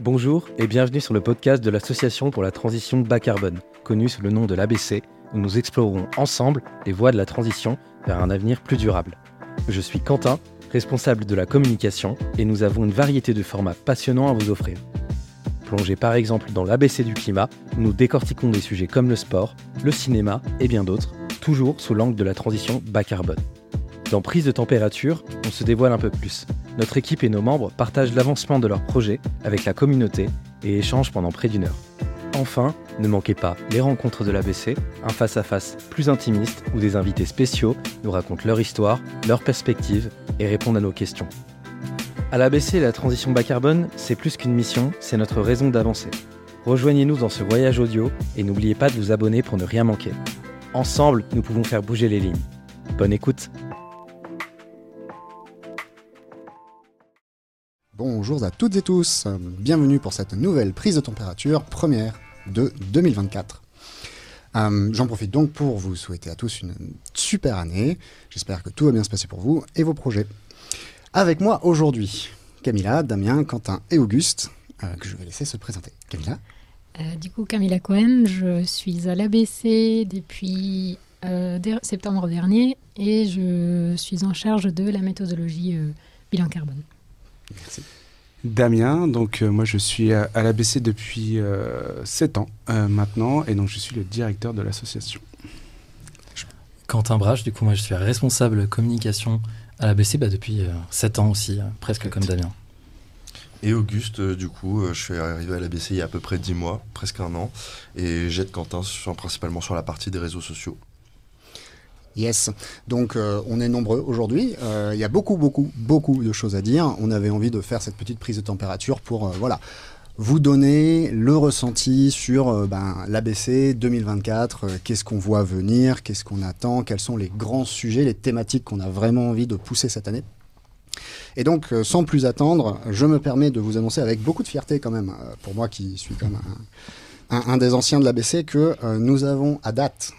Bonjour et bienvenue sur le podcast de l'Association pour la transition bas carbone, connue sous le nom de l'ABC, où nous explorerons ensemble les voies de la transition vers un avenir plus durable. Je suis Quentin, responsable de la communication, et nous avons une variété de formats passionnants à vous offrir. Plongez par exemple dans l'ABC du climat, où nous décortiquons des sujets comme le sport, le cinéma et bien d'autres, toujours sous l'angle de la transition bas carbone. Dans Prise de température, on se dévoile un peu plus. Notre équipe et nos membres partagent l'avancement de leurs projets avec la communauté et échangent pendant près d'une heure. Enfin, ne manquez pas les rencontres de l'ABC, un face-à-face plus intimiste où des invités spéciaux nous racontent leur histoire, leurs perspectives et répondent à nos questions. À l'ABC, la transition bas carbone, c'est plus qu'une mission, c'est notre raison d'avancer. Rejoignez-nous dans ce voyage audio et n'oubliez pas de vous abonner pour ne rien manquer. Ensemble, nous pouvons faire bouger les lignes. Bonne écoute Bonjour à toutes et tous, bienvenue pour cette nouvelle prise de température première de 2024. Euh, J'en profite donc pour vous souhaiter à tous une super année. J'espère que tout va bien se passer pour vous et vos projets. Avec moi aujourd'hui, Camilla, Damien, Quentin et Auguste, euh, que je vais laisser se présenter. Camilla euh, Du coup, Camilla Cohen, je suis à l'ABC depuis septembre dernier et je suis en charge de la méthodologie bilan carbone. Merci. Damien, donc euh, moi je suis à, à l'ABC depuis 7 ans euh, maintenant et donc je suis le directeur de l'association. Quentin Brache, du coup moi je suis responsable communication à l'ABC bah, depuis 7 ans aussi, euh, presque comme Damien. Et Auguste, euh, du coup, euh, je suis arrivé à l'ABC il y a à peu près 10 mois, presque un an, et j'aide Quentin sur- principalement sur la partie des réseaux sociaux. Yes, donc euh, on est nombreux aujourd'hui. Euh, Il y a beaucoup, beaucoup, beaucoup de choses à dire. On avait envie de faire cette petite prise de température pour, euh, voilà, vous donner le ressenti sur ben, l'ABC 2024. euh, qu'est-ce qu'on voit venir? Qu'est-ce qu'on attend? Quels sont les grands sujets, les thématiques qu'on a vraiment envie de pousser cette année? Et donc, sans plus attendre, je me permets de vous annoncer avec beaucoup de fierté quand même, pour moi qui suis quand un, des anciens de l'ABC, que nous avons à date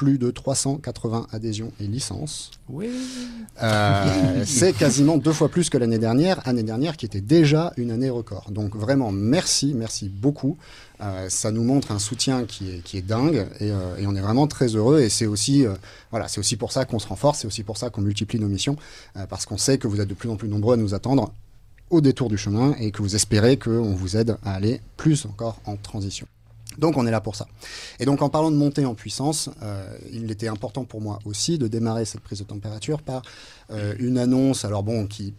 plus de 380 adhésions et licences. Oui. Euh, c'est quasiment deux fois plus que l'année dernière, année dernière qui était déjà une année record. Donc vraiment, merci, merci beaucoup. Euh, ça nous montre un soutien qui est, qui est dingue et, euh, et on est vraiment très heureux. Et c'est aussi, voilà, c'est aussi pour ça qu'on se renforce, c'est aussi pour ça qu'on multiplie nos missions, parce qu'on sait que vous êtes de plus en plus nombreux à nous attendre au détour du chemin et que vous espérez qu'on vous aide à aller plus encore en transition. Donc on est là pour ça. Et donc en parlant de montée en puissance, euh, il était important pour moi aussi de démarrer cette prise de température par euh, une annonce. Alors bon, qui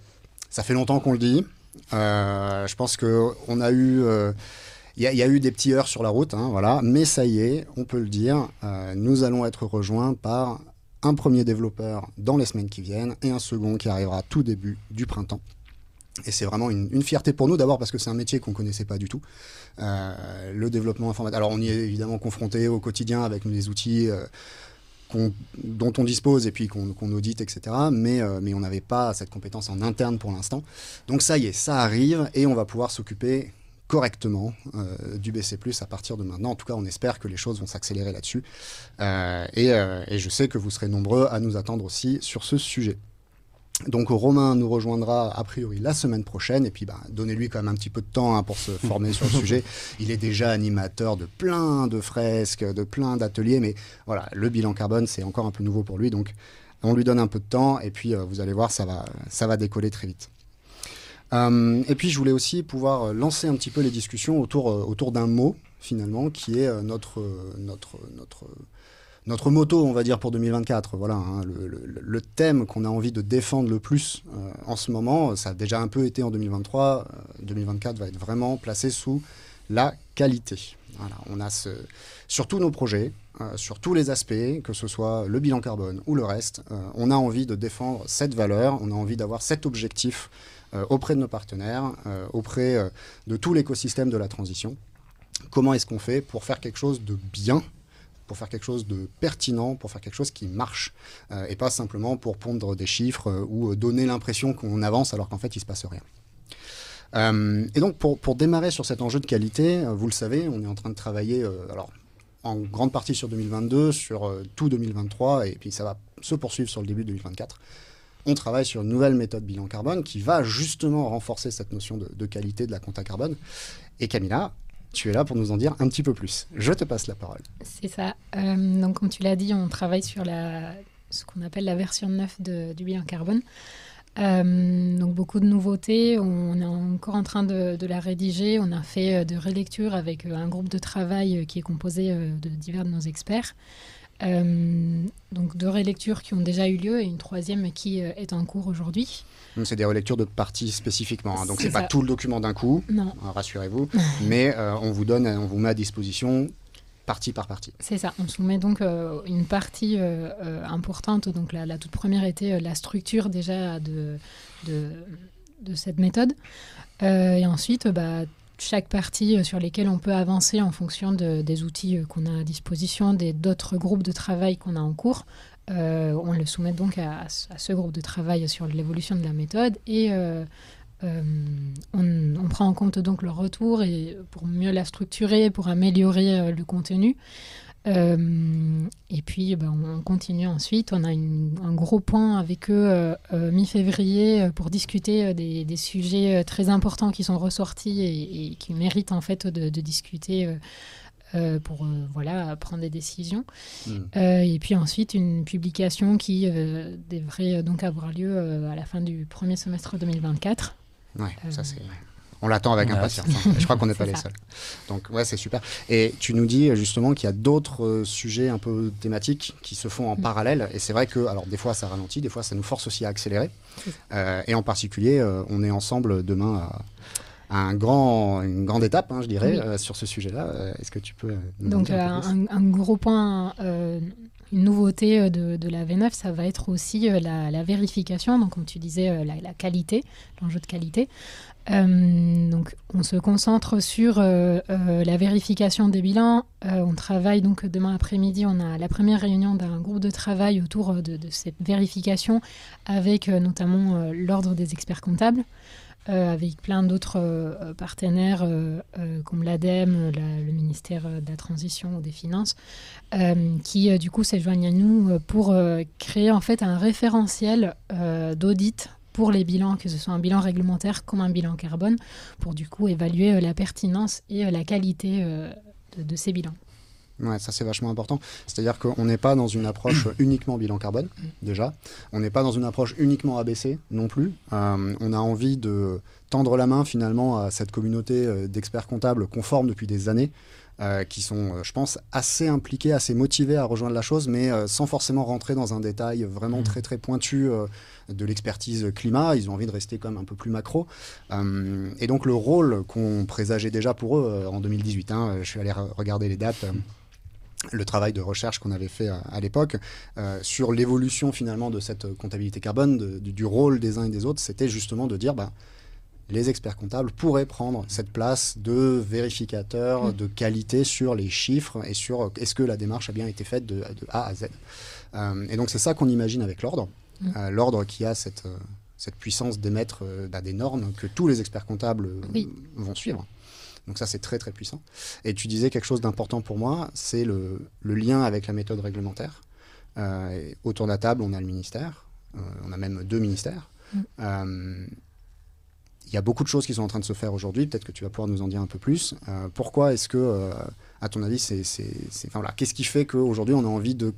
ça fait longtemps qu'on le dit. Euh, je pense que on a y, a- eu des petits heures sur la route, hein, voilà. Mais ça y est, on peut le dire. nous allons être rejoints par un premier développeur dans les semaines qui viennent et un second qui arrivera tout début du printemps. Et c'est vraiment une, une fierté pour nous, d'abord parce que c'est un métier qu'on connaissait pas du tout. Euh, le développement informatique. Alors, on y est évidemment confronté au quotidien avec les outils euh, dont on dispose et puis qu'on audite, etc. Mais, euh, mais on n'avait pas cette compétence en interne pour l'instant. Donc, ça y est, ça arrive et on va pouvoir s'occuper correctement du BC+, à partir de maintenant. En tout cas, on espère que les choses vont s'accélérer là-dessus. Et je sais que vous serez nombreux à nous attendre aussi sur ce sujet. Donc Romain nous rejoindra a priori la semaine prochaine et puis bah, donnez-lui quand même un petit peu de temps hein, pour se former sur le sujet. Il est déjà animateur de plein de fresques, de plein d'ateliers, mais voilà, le bilan carbone c'est encore un peu nouveau pour lui, donc on lui donne un peu de temps et puis euh, vous allez voir, ça va, ça va décoller très vite. Euh, et puis je voulais aussi pouvoir euh, lancer un petit peu les discussions autour, euh, autour d'un mot finalement qui est notre, notre, notre, notre moto, on va dire, pour 2024. Voilà, hein, le, thème qu'on a envie de défendre le plus euh, en ce moment, ça a déjà un peu été en 2023. euh, 2024 va être vraiment placé sous la qualité. Voilà, on a ce, sur tous nos projets, euh, sur tous les aspects, que ce soit le bilan carbone ou le reste, euh, on a envie de défendre cette valeur, on a envie d'avoir cet objectif euh, auprès de nos partenaires, euh, auprès euh, de tout l'écosystème de la transition. Comment est-ce qu'on fait pour faire quelque chose de bien pour faire quelque chose de pertinent, pour faire quelque chose qui marche, euh, et pas simplement pour pondre des chiffres euh, ou euh, donner l'impression qu'on avance alors qu'en fait il se passe rien. Et donc pour, démarrer sur cet enjeu de qualité, vous le savez, on est en train de travailler alors en grande partie sur 2022, sur tout 2023, et puis ça va se poursuivre sur le début de 2024, on travaille sur une nouvelle méthode bilan carbone qui va justement renforcer cette notion de, de qualité de la compta carbone. Et Camilla, tu es là pour nous en dire un petit peu plus. Je te passe la parole. C'est ça. Euh, donc, comme tu l'as dit, on travaille sur ce qu'on appelle la version 9 de, du bilan carbone. Euh, donc beaucoup de nouveautés, on est encore en train de, la rédiger, on a fait euh, de relecture avec un groupe de travail qui est composé de divers de nos experts. Euh, donc deux relectures qui ont déjà eu lieu et une troisième qui euh, est en cours aujourd'hui. Donc, C'est des relectures de parties spécifiquement, hein. donc C'est pas tout le document d'un coup, Non, hein, rassurez-vous, mais euh, on vous donne, on vous met à disposition partie par partie. c'est ça. On soumet donc euh, une partie importante. Donc la, la toute première était la structure déjà de, de, de cette méthode. Et ensuite, bah, chaque partie euh, sur lesquelles on peut avancer en fonction de- des outils euh, qu'on a à disposition, d'autres groupes de travail qu'on a en cours. euh, on le soumet donc à, ce- groupe de travail sur l'évolution de la méthode et on, prend en compte donc le retour et pour mieux la structurer, pour améliorer le contenu. Euh, et puis ben, on continue ensuite. On a une- un gros point avec eux euh, euh, mi-février pour discuter des, des sujets très importants qui sont ressortis et, et qui méritent en fait de, de discuter euh, pour voilà prendre des décisions. Mm. Euh, et puis ensuite une publication qui devrait donc avoir lieu à la fin du premier semestre 2024. Ouais, ça c'est. On l'attend avec impatience. hein. Je crois qu'on n'est pas les seuls. Donc ouais, c'est super. Et tu nous dis justement qu'il y a d'autres euh, sujets un peu thématiques qui se font en Mm. parallèle. Et c'est vrai que, alors des fois ça ralentit, des fois ça nous force aussi à accélérer. Euh, et en particulier, euh, on est ensemble demain à, un grand, une grande étape, hein, je dirais, Oui. euh, sur ce sujet-là. Est-ce que tu peux nous en Donc dire un un, un gros point, euh, une nouveauté de, de la V9, ça va être aussi la, la vérification, donc comme tu disais, la, la qualité, l'enjeu de qualité. Euh, donc on se concentre sur euh, euh, la vérification des bilans. On travaille donc demain après-midi, on a la première réunion d'un groupe de travail autour de, cette vérification avec notamment l'ordre des experts comptables. avec plein d'autres partenaires comme l'ADEME, la- le ministère de la Transition ou des Finances, qui du coup s'adjoignent à nous pour créer en fait un référentiel d'audit pour les bilans, que ce soit un bilan réglementaire comme un bilan carbone, pour du coup évaluer euh, la pertinence et euh, la qualité euh, de, de ces bilans. Ouais, ça c'est vachement important. C'est-à-dire qu'on n'est pas dans une approche uniquement bilan carbone, déjà. On n'est pas dans une approche uniquement ABC non plus. Euh, on a envie de tendre la main finalement à cette communauté d'experts comptables qu'on forme depuis des années, euh, qui sont, euh, je pense, assez impliqués, assez motivés à rejoindre la chose, mais euh, sans forcément rentrer dans un détail vraiment Mhm. très très pointu euh, de l'expertise climat. Ils ont envie de rester comme un peu plus macro. Et donc le rôle qu'on présageait déjà pour eux en 2018, hein, je suis allé re- regarder les dates. le travail de recherche qu'on avait fait à, à l'époque euh, sur l'évolution finalement de cette comptabilité carbone, de- du, du rôle des uns et des autres, c'était justement de dire bah, les experts comptables pourraient prendre cette place de vérificateur Mm. de qualité sur les chiffres et sur euh, est-ce que la démarche a bien été faite de, de A à Z. Euh, et donc c'est ça qu'on imagine avec l'ordre, Mm. Euh, l'ordre qui a cette, cette puissance d'émettre bah, des normes que tous les experts comptables Oui. vont suivre. Donc ça, c'est très très puissant. Et tu disais quelque chose d'important pour moi, c'est le, le lien avec la méthode réglementaire. Euh, autour de la table, on a le ministère, euh, on a même deux ministères. Mm. Euh, il y a beaucoup de choses qui sont en train de se faire aujourd'hui. Peut-être que tu vas pouvoir nous en dire un peu plus. Euh, pourquoi est-ce que, euh, à ton avis, c'est, enfin, voilà, qu'est-ce qui fait qu'aujourd'hui on a envie de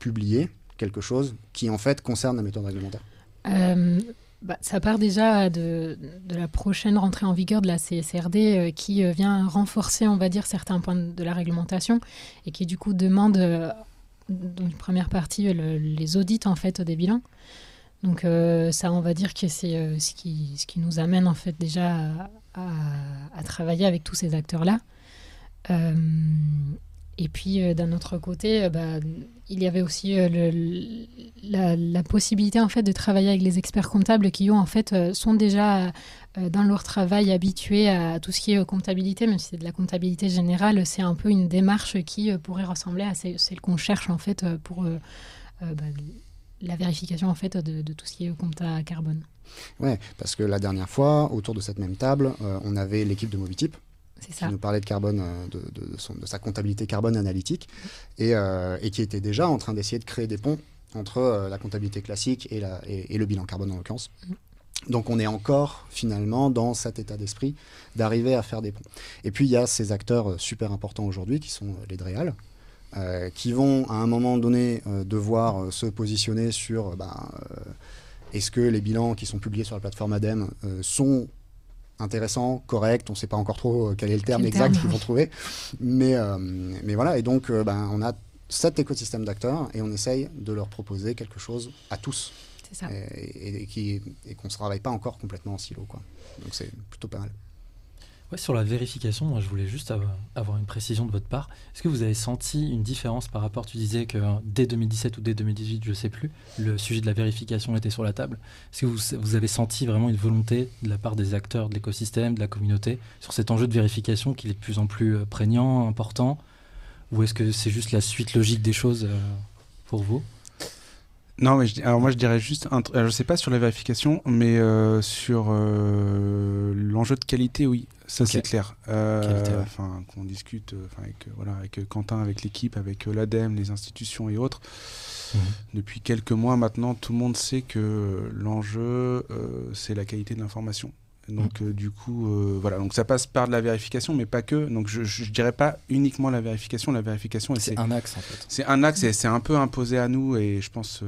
publier quelque chose qui en fait concerne la méthode réglementaire? Euh, bah, ça part déjà de, la prochaine rentrée en vigueur de la CSRD qui vient renforcer, on va dire, certains points de la réglementation et qui du coup demande, dans une première partie, le- les audits en fait des bilans. Donc euh, ça, on va dire que c'est euh, ce, qui, ce qui nous amène en fait déjà à, travailler avec tous ces acteurs-là. Euh, et puis d'un autre côté, bah, il y avait aussi la, possibilité en fait de travailler avec les experts comptables qui ont en fait sont déjà dans leur travail habitués à tout ce qui est comptabilité, même si c'est de la comptabilité générale, c'est un peu une démarche qui pourrait ressembler à celle qu'on cherche en fait pour bah, la vérification en fait de, de tout ce qui est compta carbone. Ouais, parce que la dernière fois, autour de cette même table, euh, on avait l'équipe de Mobitip C'est qui nous parlait de carbone, euh, de, de- de son- de sa comptabilité carbone analytique, et, euh, et qui était déjà en train d'essayer de créer des ponts entre la comptabilité classique et, la, et, le bilan carbone en l'occurrence. Donc on est encore finalement dans cet état d'esprit d'arriver à faire des ponts. Et puis il y a ces acteurs super importants aujourd'hui qui sont les DREAL, qui vont à un moment donné devoir se positionner sur ben, est-ce que les bilans qui sont publiés sur la plateforme ADEME sont intéressant, correct. On ne sait pas encore trop euh, quel est le terme exact qu'ils vont trouver. Mais, euh, mais voilà, et donc euh, ben, on a cet écosystème d'acteurs et on essaye de leur proposer quelque chose à tous. C'est ça. Et, et, et qu'on ne travaille pas encore complètement en silo. Quoi. Donc c'est plutôt pas mal. Sur la vérification, moi, je voulais juste avoir une précision de votre part. Est-ce que vous avez senti une différence par rapport, tu disais que dès 2017 ou dès 2018, je ne sais plus, le sujet de la vérification était sur la table. Est-ce que vous, avez senti vraiment une volonté de la part des acteurs de l'écosystème, de la communauté, sur cet enjeu de vérification qui est de plus en plus euh, prégnant, important? Ou est-ce que c'est juste la suite logique des choses euh, pour vous? Non, mais je, alors moi je dirais juste, un, je sais pas sur la vérification, mais euh, sur l'enjeu de qualité, oui. Ça c'est clair. Euh, enfin, qu'on discute euh, avec euh, voilà avec Quentin, avec l'équipe, avec l'ADEME, les institutions et autres. Mhm. Depuis quelques mois maintenant, tout le monde sait que l'enjeu c'est la qualité de l'information. Donc mhm. du coup, voilà. Donc ça passe par de la vérification, mais pas que. Donc je, je, dirais pas uniquement la vérification. La vérification, c'est un axe en fait. C'est un axe et c'est un peu imposé à nous et je pense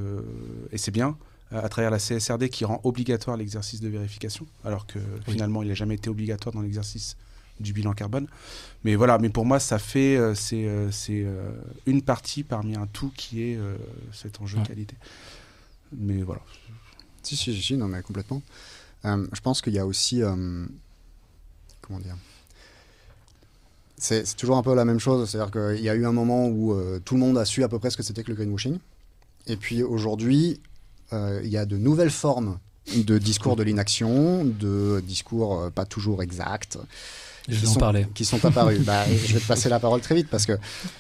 et c'est bien à travers la CSRD qui rend obligatoire l'exercice de vérification, alors que finalement il n'a jamais été obligatoire dans l'exercice du bilan carbone. Mais voilà, mais pour moi ça fait euh, c'est euh, euh, une partie parmi un tout qui est cet enjeu de qualité. Mais voilà. Si si si, non mais complètement. je pense qu'il y a aussi comment dire. C'est toujours un peu la même chose, c'est-à-dire qu'il y a eu un moment où tout le monde a su à peu près ce que c'était que le greenwashing. Et puis aujourd'hui, euh, il y a de nouvelles formes de discours de l'inaction, de discours euh, pas toujours exacts. Je qui, sont, qui sont apparus. bah, je vais te passer la parole très vite parce que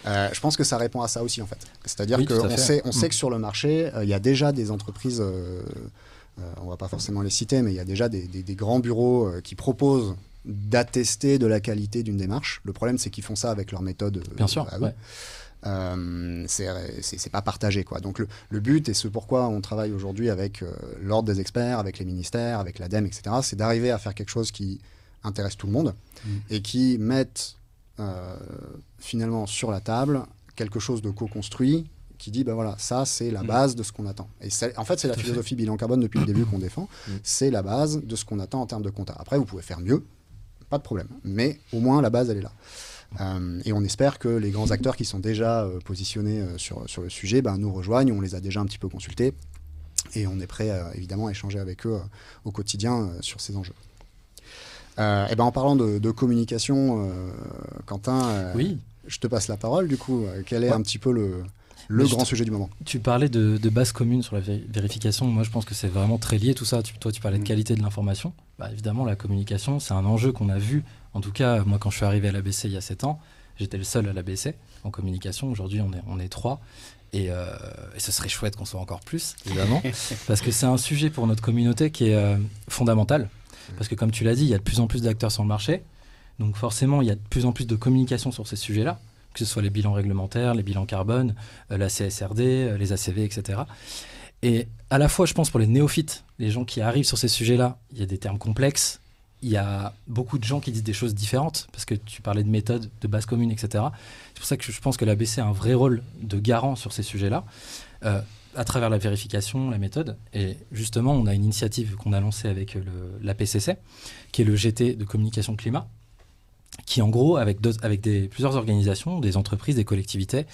euh, je pense que ça répond à ça aussi en fait. C'est-à-dire qu'on sait, on sait que sur le marché, il y a déjà des entreprises, euh, on va pas forcément les citer, mais il y a déjà des, des, grands bureaux qui proposent d'attester de la qualité d'une démarche. Le problème, c'est qu'ils font ça avec leur méthode. Bien sûr. Ouais euh, c'est pas partagé. Quoi. Donc le, le, but, et ce pourquoi on travaille aujourd'hui avec euh, l'ordre des experts, avec les ministères, avec l'ADEME, etc., c'est d'arriver à faire quelque chose qui intéresse tout le monde mmh. et qui mette euh, finalement sur la table quelque chose de co-construit qui dit ben voilà ça c'est la mmh. base de ce qu'on attend et en fait c'est la philosophie bilan carbone depuis le début qu'on défend mmh. c'est la base de ce qu'on attend en termes de compta après vous pouvez faire mieux pas de problème mais au moins la base elle est là euh, et on espère que les grands acteurs qui sont déjà euh, positionnés euh, sur, sur le sujet ben, nous rejoignent. On les a déjà un petit peu consultés et on est prêt évidemment à échanger avec eux au quotidien sur ces enjeux. et ben, en parlant de, communication, Quentin, oui. je te passe la parole du coup. quel est un petit peu le, le grand sujet du moment? Tu parlais de, base commune sur la vérification. Moi, je pense que c'est vraiment très lié tout ça. toi, tu parlais de mm. qualité de l'information. Bah, évidemment, la communication, c'est un enjeu qu'on a vu. En tout cas, moi, quand je suis arrivé à l'ABC il y a 7 ans, j'étais le seul à l'ABC en communication. Aujourd'hui, on est, on est trois. Euh, et, ce serait chouette qu'on soit encore plus, évidemment, parce que c'est un sujet pour notre communauté qui est euh, fondamental. Parce que comme tu l'as dit, il y a de plus en plus d'acteurs sur le marché. Donc forcément, il y a de plus en plus de communication sur ces sujets-là que ce soit les bilans réglementaires, les bilans carbone, euh, la CSRD, euh, les ACV, etc. Et à la fois, je pense, pour les néophytes, les gens qui arrivent sur ces sujets-là, il y a des termes complexes, il y a beaucoup de gens qui disent des choses différentes, parce que tu parlais de méthode, de base commune, etc. C'est pour ça que je pense que l'ABC a un vrai rôle de garant sur ces sujets-là, euh, à travers la vérification, la méthode. Et justement, on a une initiative qu'on a lancée avec le, la PCC, qui est le GT de communication climat, qui en gros, avec, plusieurs organisations, des entreprises, des collectivités, euh,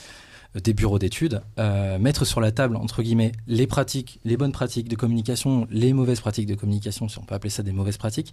des bureaux d'études, euh, mettre sur la table, entre guillemets, les pratiques, les bonnes pratiques de communication, les mauvaises pratiques de communication, si on peut appeler ça des mauvaises pratiques.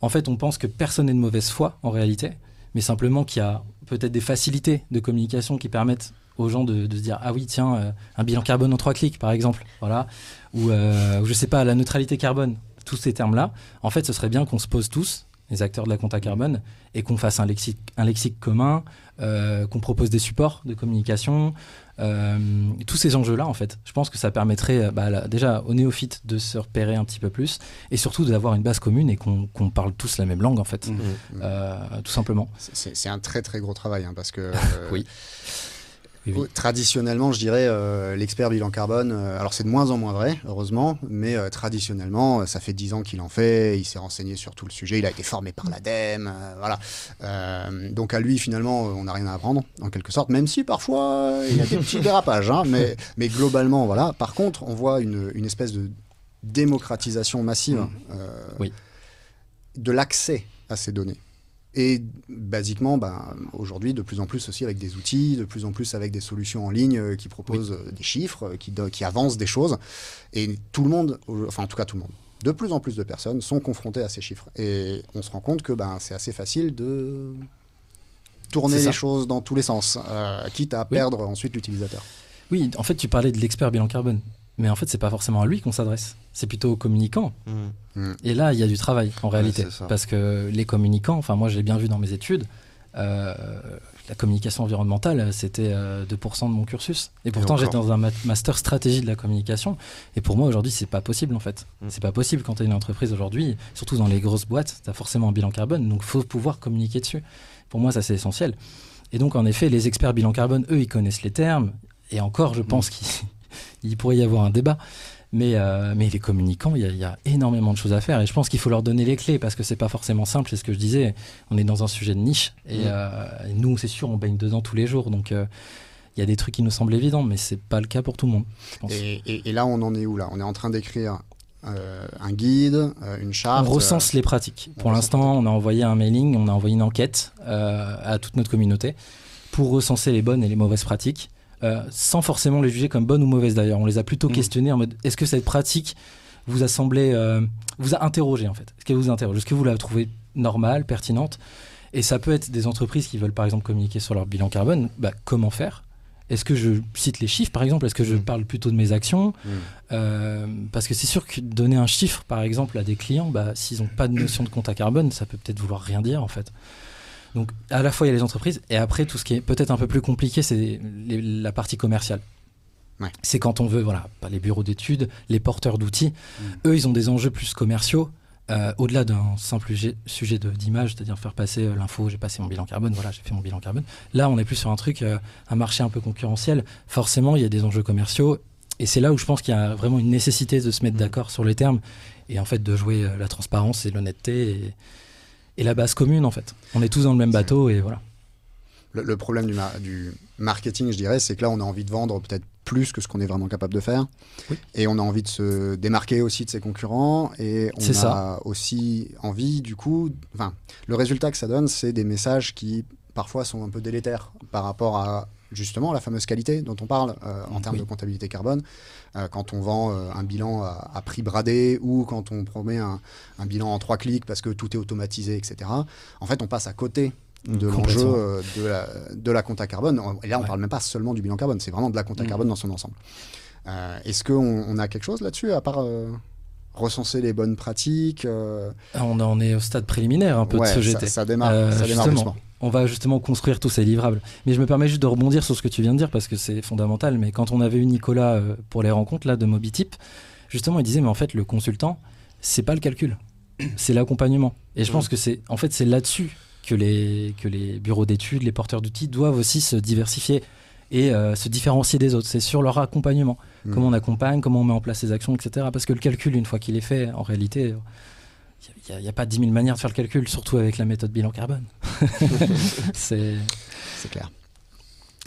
En fait, on pense que personne n'est de mauvaise foi, en réalité, mais simplement qu'il y a peut-être des facilités de communication qui permettent aux gens de, se dire ah oui tiens euh, un bilan carbone en trois clics par exemple voilà ou, ou je sais pas la neutralité carbone tous ces termes là en fait ce serait bien qu'on se pose tous les acteurs de la compta carbone, et qu'on fasse un lexique, un lexique commun, euh, qu'on propose des supports de communication, euh, tous ces enjeux-là, en fait. Je pense que ça permettrait euh, bah, déjà aux néophytes de se repérer un petit peu plus, et surtout d'avoir une base commune et qu'on parle tous la même langue, en fait, mmh. tout simplement. C'est un très très gros travail, hein, parce que... oui Traditionnellement, je dirais, euh, l'expert bilan carbone, euh, alors c'est de moins en moins vrai, heureusement, mais euh, traditionnellement, ça fait dix ans qu'il en fait, il s'est renseigné sur tout le sujet, il a été formé par l'ADEME, voilà. donc à lui, finalement, on n'a rien à apprendre, en quelque sorte, même si parfois il y a des petits dérapages, hein, mais, mais globalement, voilà. Par contre, on voit une, une espèce de démocratisation massive mmh. de l'accès à ces données. Et basiquement, ben, aujourd'hui, de plus en plus aussi avec des outils, de plus en plus avec des solutions en ligne euh, qui proposent euh, des chiffres, euh, qui, qui avancent des choses. Et tout le monde, enfin en tout cas tout le monde, de plus en plus de personnes sont confrontées à ces chiffres. Et on se rend compte que ben, c'est assez facile de tourner les choses dans tous les sens, quitte à perdre ensuite l'utilisateur. Oui, en fait, tu parlais de l'expert bilan carbone. Mais en fait, c'est pas forcément à lui qu'on s'adresse. C'est plutôt aux communicants. Mmh. Mmh. Et là, il y a du travail en réalité. parce que les communicants, enfin, moi, j'ai bien vu dans mes études, euh, la communication environnementale, c'était 2% euh, de mon cursus. Et pourtant, j'étais dans un master stratégie de la communication. Et pour moi, aujourd'hui, c'est pas possible en fait. Mmh. C'est pas possible quand tu es une entreprise aujourd'hui, surtout dans les grosses boîtes, tu as forcément un bilan carbone. Donc, il faut pouvoir communiquer dessus. Pour moi, ça, c'est essentiel. Et donc, en effet, les experts bilan carbone, eux, ils connaissent les termes. Et encore, je pense qu'ils il pourrait y avoir un débat. Mais, euh, mais les communicants, il y, a énormément de choses à faire et je pense qu'il faut leur donner les clés parce que c'est pas forcément simple, c'est ce que je disais. On est dans un sujet de niche et, mm. euh, nous, c'est sûr, on baigne dedans tous les jours. Donc euh, il y a des trucs qui nous semblent évidents, mais c'est pas le cas pour tout le monde. Et, là, on en est où là? On est en train d'écrire un guide, une charte. On recense les pratiques. Pour l'instant, on a envoyé un mailing, on a envoyé une enquête à toute notre communauté pour recenser les bonnes et les mauvaises pratiques. Euh, sans forcément les juger comme bonnes ou mauvaises d'ailleurs. On les a plutôt mm. questionnées en mode est-ce que cette pratique vous a semblé, euh, vous a interrogé en fait? Est-ce qu'elle vous interroge? Est-ce que vous la trouvez normale, pertinente? Et ça peut être des entreprises qui veulent par exemple communiquer sur leur bilan carbone. Bah, comment faire? Est-ce que je cite les chiffres, par exemple? Est-ce que je mm. parle plutôt de mes actions? Mm. euh, Parce que c'est sûr que donner un chiffre, par exemple, à des clients, bah, s'ils n'ont pas de notion de compte à carbone, ça peut peut-être vouloir rien dire, en fait. Donc à la fois il y a les entreprises et après tout ce qui est peut-être un peu plus compliqué, c'est la partie commerciale. C'est quand on veut, voilà, pas les bureaux d'études, les porteurs d'outils. Mm. Eux, ils ont des enjeux plus commerciaux. Euh, au-delà d'un simple sujet d'image, c'est-à-dire faire passer euh, l'info, j'ai passé mon bilan carbone, voilà, j'ai fait mon bilan carbone. Là, on est plus sur un truc, euh, un marché un peu concurrentiel. Forcément, il y a des enjeux commerciaux. Et c'est là où je pense qu'il y a vraiment une nécessité de se mettre mm. d'accord sur les termes et en fait de jouer la transparence et l'honnêteté. Et, la base commune en fait. On est tous dans le même bateau et voilà. Le, problème du, du, marketing, je dirais, c'est que là, on a envie de vendre peut-être plus que ce qu'on est vraiment capable de faire. Et on a envie de se démarquer aussi de ses concurrents. Et on a ça. aussi envie, du coup, enfin, le résultat que ça donne, c'est des messages qui parfois sont un peu délétères par rapport à justement la fameuse qualité dont on parle euh, en termes de comptabilité carbone. Euh, quand on vend euh, un bilan à, prix bradé ou quand on promet un, bilan en trois clics parce que tout est automatisé, etc. En fait, on passe à côté de l'enjeu de, la, de la compta carbone. Et là, on ne parle même pas seulement du bilan carbone, c'est vraiment de la compta mm. carbone dans son ensemble. Est-ce qu'on on a quelque chose là-dessus, à part recenser les bonnes pratiques ah, on, est au stade préliminaire un peu de ce GT. Ça, démarre, ça démarre doucement on va justement construire tous ces livrables. Mais je me permets juste de rebondir sur ce que tu viens de dire parce que c'est fondamental. Mais quand on avait eu Nicolas euh, pour les rencontres là de MobiTip, justement, il disait mais en fait le consultant, c'est pas le calcul, c'est l'accompagnement. Et je pense que c'est en fait c'est là-dessus que les que les bureaux d'études, les porteurs d'outils doivent aussi se diversifier et euh, se différencier des autres. C'est sur leur accompagnement, mmh. comment on accompagne, comment on met en place les actions, etc. Parce que le calcul, une fois qu'il est fait, en réalité, il n'y a, pas 10 000 manières de faire le calcul, surtout avec la méthode bilan carbone. c'est clair.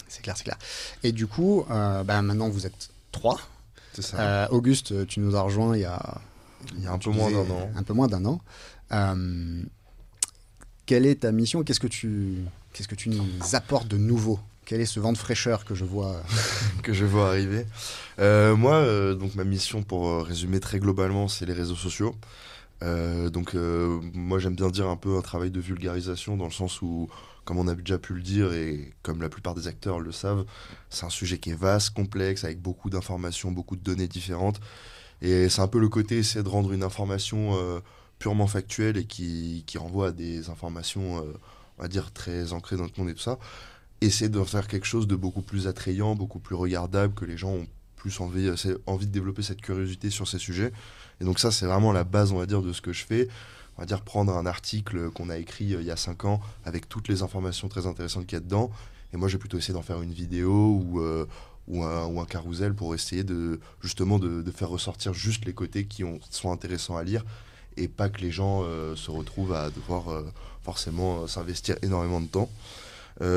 C'est clair, c'est clair. Et du coup, euh, bah, maintenant vous êtes trois. Ça. Euh, Auguste, tu nous as rejoint il y a, il y a un peu moins d'un an. Un peu moins d'un an. Euh, quelle est ta mission? Qu'est-ce que tu qu'est-ce que tu nous apportes de nouveau? Quel est ce vent de fraîcheur que je vois? Que je vois arriver? Moi, donc ma mission, pour résumer très globalement, c'est les réseaux sociaux. Euh, donc euh, moi j'aime bien dire un peu un travail de vulgarisation dans le sens où, comme on a déjà pu le dire et comme la plupart des acteurs le savent, c'est un sujet qui est vaste, complexe, avec beaucoup d'informations, beaucoup de données différentes. Et c'est un peu le côté essayer de rendre une information euh, purement factuelle et qui, qui, renvoie à des informations, on va dire, très ancrées dans le monde et tout ça. Essayer de faire quelque chose de beaucoup plus attrayant, beaucoup plus regardable, que les gens ont plus envie, envie de développer cette curiosité sur ces sujets. Et donc ça, c'est vraiment la base, on va dire, de ce que je fais. On va dire prendre un article qu'on a écrit euh, il y a 5 ans avec toutes les informations très intéressantes qu'il y a dedans Et moi, j'ai plutôt essayé d'en faire une vidéo ou, ou, un, ou carousel pour essayer de justement de, faire ressortir juste les côtés qui ont, sont intéressants à lire et pas que les gens se retrouvent à devoir forcément s'investir énormément de temps.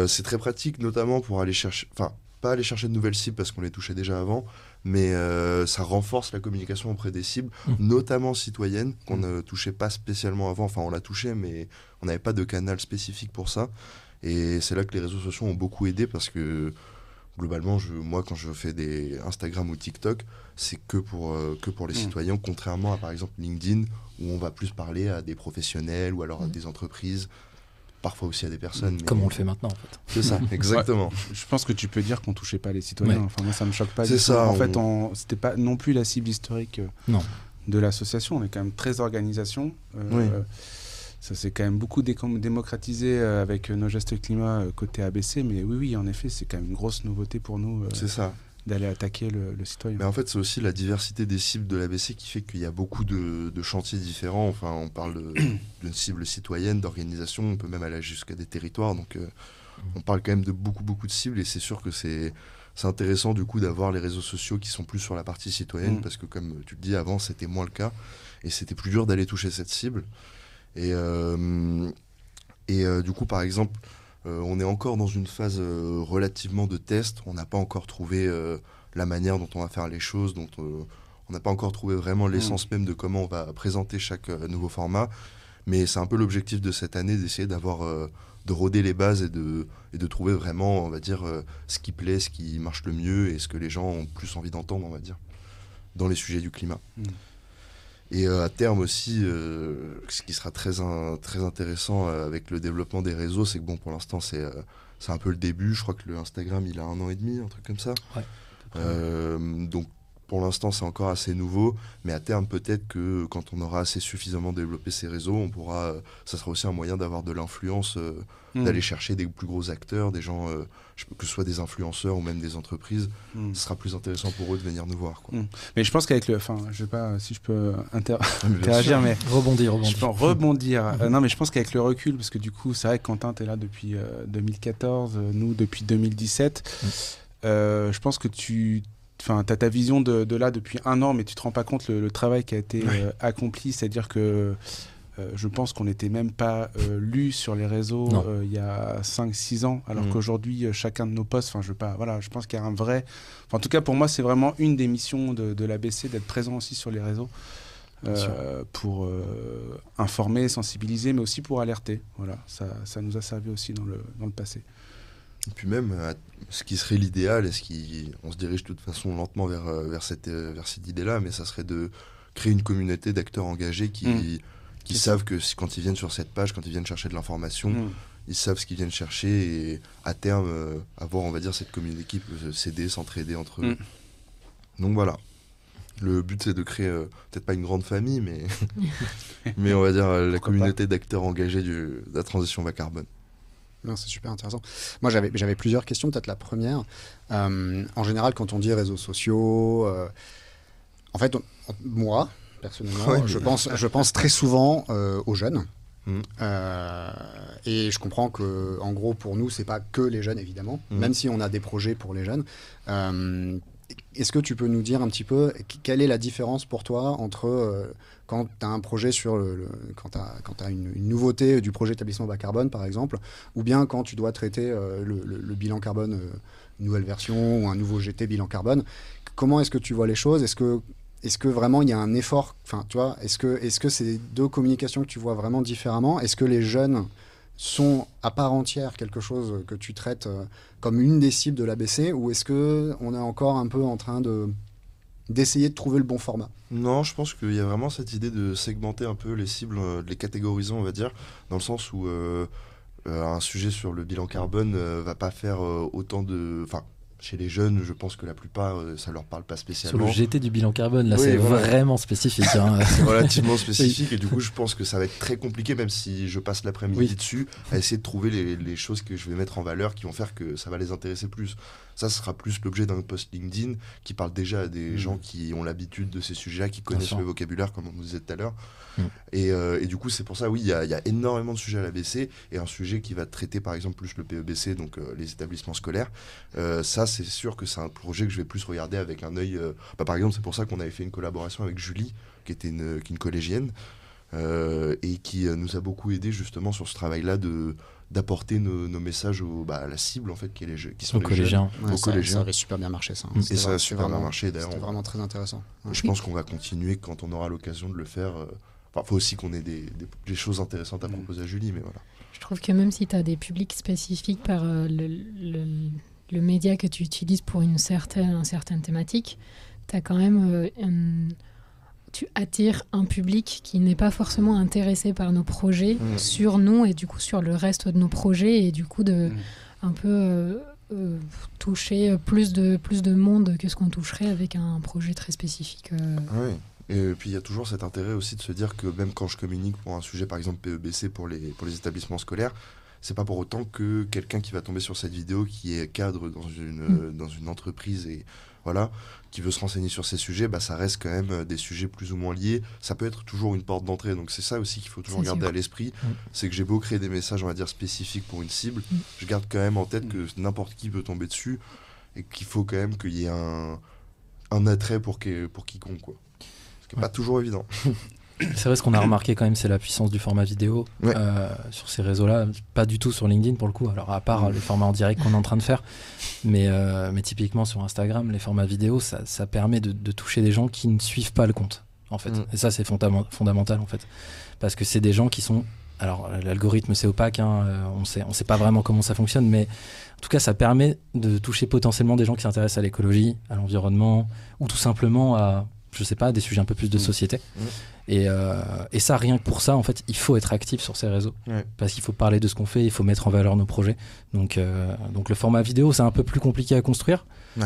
c'est très pratique, notamment pour aller chercher, enfin, pas aller chercher de nouvelles cibles parce qu'on les touchait déjà avant, mais euh, ça renforce la communication auprès des cibles, mmh. notamment citoyennes, qu'on mmh. ne touchait pas spécialement avant. Enfin, on l'a touché, mais on n'avait pas de canal spécifique pour ça. Et c'est là que les réseaux sociaux ont beaucoup aidé parce que globalement, je, moi, quand je fais des Instagram ou TikTok, c'est que pour, euh, que pour les mmh. citoyens, contrairement à par exemple LinkedIn, où on va plus parler à des professionnels ou alors à des entreprises parfois aussi à des personnes. Comme on le fait maintenant, en fait. C'est ça, exactement. je pense que tu peux dire qu'on touchait pas les citoyens. Enfin, moi, ça me choque pas. C'est ça. En fait, c'était pas non plus la cible historique euh, non. de l'association. On est quand même très organisation. Euh, ça s'est quand même beaucoup démocratisé euh, avec nos gestes climat côté ABC. Mais oui, oui, en effet, c'est quand même une grosse nouveauté pour nous. c'est ça d'aller attaquer le, citoyen. Mais en fait, c'est aussi la diversité des cibles de l'ABC qui fait qu'il y a beaucoup de, chantiers différents. Enfin, on parle d'une cible citoyenne, d'organisation, on peut même aller jusqu'à des territoires. Donc, euh, on parle quand même de beaucoup, beaucoup de cibles et c'est sûr que c'est. C'est intéressant du coup d'avoir les réseaux sociaux qui sont plus sur la partie citoyenne mm. parce que comme tu le dis avant c'était moins le cas et c'était plus dur d'aller toucher cette cible et, euh, et euh, du coup par exemple on est encore dans une phase euh, relativement de test. On n'a pas encore trouvé euh, la manière dont on va faire les choses, dont on n'a pas encore trouvé vraiment mm. l'essence même de comment on va présenter chaque nouveau format. Mais c'est un peu l'objectif de cette année d'essayer d'avoir de roder les bases et de, et de trouver vraiment, on va dire, ce qui plaît, ce qui marche le mieux et ce que les gens ont plus envie d'entendre, on va dire, dans les sujets du climat. Mm. Et euh, à terme aussi, euh, ce qui sera très, très intéressant euh, avec le développement des réseaux, c'est que bon, pour l'instant, c'est c'est un peu le début. Je crois que le Instagram, il a un an et demi, un truc comme ça. donc pour l'instant, c'est encore assez nouveau, mais à terme, peut-être que quand on aura assez suffisamment développé ces réseaux, on pourra, ça sera aussi un moyen d'avoir de l'influence, hmm. d'aller chercher des plus gros acteurs, des gens, que ce soit des influenceurs ou même des entreprises. Hmm. Ce sera plus intéressant pour eux de venir nous voir. Quoi. Hmm. Mais je pense qu'avec le, enfin, je sais pas si je peux interagir, mais rebondir, rebondir. Je rebondir. Euh, non, mais je pense qu'avec le recul, parce que du coup, c'est vrai que Quentin, tu es là depuis 2014, euh, nous depuis 2017. Euh, je pense que tu Enfin, tu as ta vision de, là depuis un an, mais tu te rends pas compte le, travail qui a été euh, accompli. C'est-à-dire que euh, je pense qu'on n'était même pas euh, lu sur les réseaux il y a 5-6 ans, alors mm. qu'aujourd'hui, chacun de nos posts, enfin, je, pas, voilà, je pense qu'il y a un vrai. en tout cas, pour moi, c'est vraiment une des missions de, de l'ABC d'être présent aussi sur les réseaux. pour informer, sensibiliser, mais aussi pour alerter. Voilà, ça, ça nous a servi aussi dans le, dans le passé. Et puis même, euh, ce qui serait l'idéal, et ce qui, on se dirige de toute façon lentement vers, euh, vers cette, euh, vers cette idée-là, mais ça serait de créer une communauté d'acteurs engagés qui, mmh. qui savent que quand ils viennent sur cette page, quand ils viennent chercher de l'information, mmh. ils savent ce qu'ils viennent chercher et à terme avoir, on va dire, cette communauté qui peut s'aider, s'entraider entre eux. Mmh. Donc voilà. Le but, c'est de créer, peut-être pas une grande famille, mais, mais on va dire la communauté d'acteurs engagés de la transition bas carbone c'est super intéressant. Moi, j'avais, j'avais plusieurs questions. Peut-être la première. Euh, en général, quand on dit réseaux sociaux, euh, en fait, moi, personnellement, je, pense, je pense très souvent euh, aux jeunes. Mmh. et je comprends que, en gros, pour nous, c'est pas que les jeunes, évidemment, mmh. même si on a des projets pour les jeunes. Est-ce que tu peux nous dire un petit peu quelle est la différence pour toi entre quand tu as un projet sur le, quand tu as, une, nouveauté du projet établissement bas carbone par exemple, ou bien quand tu dois traiter euh, le, bilan carbone, euh, une nouvelle version ou un nouveau GT bilan carbone, comment est-ce que tu vois les choses? Est-ce que est-ce que vraiment il y a un effort? Enfin, tu vois, est-ce que est-ce que c'est deux communications que tu vois vraiment différemment Est-ce que les jeunes sont à part entière quelque chose que tu traites euh, comme une des cibles de l'ABC ou est-ce que on est encore un peu en train de d'essayer de trouver le bon format? Non, je pense qu'il y a vraiment cette idée de segmenter un peu les cibles, euh, les catégoriser, on va dire, dans le sens où euh, euh, un sujet sur le bilan carbone va pas faire autant de. Chez les jeunes, je pense que la plupart, euh, ça leur parle pas spécialement. Sur le GT du bilan carbone, là, c'est vraiment spécifique. Hein. c'est relativement spécifique et du coup, je pense que ça va être très compliqué, même si je passe l'après-midi dessus, à essayer de trouver les, les, choses que je vais mettre en valeur qui vont faire que ça va les intéresser plus. Ça sera plus l'objet d'un post LinkedIn qui parle déjà à des mm. gens qui ont l'habitude de ces sujets-là, qui connaissent le vocabulaire, comme on nous disait tout à l'heure. Mm. Euh, et, du coup, c'est pour ça, oui, il y, a énormément de sujets à l'ABC et un sujet qui va traiter, par exemple, plus le PEBC, donc euh, les établissements scolaires. Euh, ça, c'est sûr que c'est un projet que je vais plus regarder avec un œil. Bah, par exemple, c'est pour ça qu'on avait fait une collaboration avec Julie, qui était une, qui une collégienne, et qui nous a beaucoup aidé justement sur ce travail-là de d'apporter nos, messages au, bah, à la cible en fait qui, est les, qui sont les collégiens. Jeunes, ça, ça, avait super bien marché ça. Hein. Et ça a super bien marché d'ailleurs. C'était vraiment très intéressant. Je pense qu'on va continuer quand on aura l'occasion de le faire. Euh, enfin, faut aussi qu'on ait des, des, choses intéressantes à mm. proposer à Julie, mais voilà. Je trouve que même si tu as des publics spécifiques par euh, le, le, le, média que tu utilises pour une certaine, une certaine thématique, tu as quand même euh, tu attires un public qui n'est pas forcément intéressé par nos projets mmh. sur nous et du coup sur le reste de nos projets et du coup de mmh. un peu euh, euh, toucher plus de, plus de monde que ce qu'on toucherait avec un projet très spécifique. Euh. Oui. Et puis il y a toujours cet intérêt aussi de se dire que même quand je communique pour un sujet, par exemple PEBC pour les, pour les établissements scolaires, c'est pas pour autant que quelqu'un qui va tomber sur cette vidéo qui est cadre dans une, mmh. dans une entreprise et voilà, qui veut se renseigner sur ces sujets, bah, ça reste quand même euh, des sujets plus ou moins liés. Ça peut être toujours une porte d'entrée. Donc c'est ça aussi qu'il faut toujours garder à l'esprit. Mm. C'est que j'ai beau créer des messages, on va dire, spécifiques pour une cible, mm. je garde quand même en tête que n'importe qui peut tomber dessus et qu'il faut quand même qu'il y ait un, un attrait pour, pour quiconque. Quoi. Ce qui n'est pas toujours évident. C'est vrai, ce qu'on a remarqué quand même, c'est la puissance du format vidéo euh, sur ces réseaux-là. Pas du tout sur LinkedIn pour le coup, alors à part mm. les formats en direct qu'on est en train de faire. Mais, euh, mais typiquement sur Instagram, les formats vidéo, ça, ça permet de, de, toucher des gens qui ne suivent pas le compte, en fait. Mm. Et ça, c'est fondamental, en fait. Parce que c'est des gens qui sont. Alors, l'algorithme, c'est opaque, hein, euh, on sait, on sait pas vraiment comment ça fonctionne, mais en tout cas, ça permet de toucher potentiellement des gens qui s'intéressent à l'écologie, à l'environnement, ou tout simplement à je sais pas, des sujets un peu plus de mm. société. Mm. Et, euh, et, ça, rien que pour ça, en fait, il faut être actif sur ces réseaux. Parce qu'il faut parler de ce qu'on fait, il faut mettre en valeur nos projets. Donc, euh, donc le format vidéo, c'est un peu plus compliqué à construire.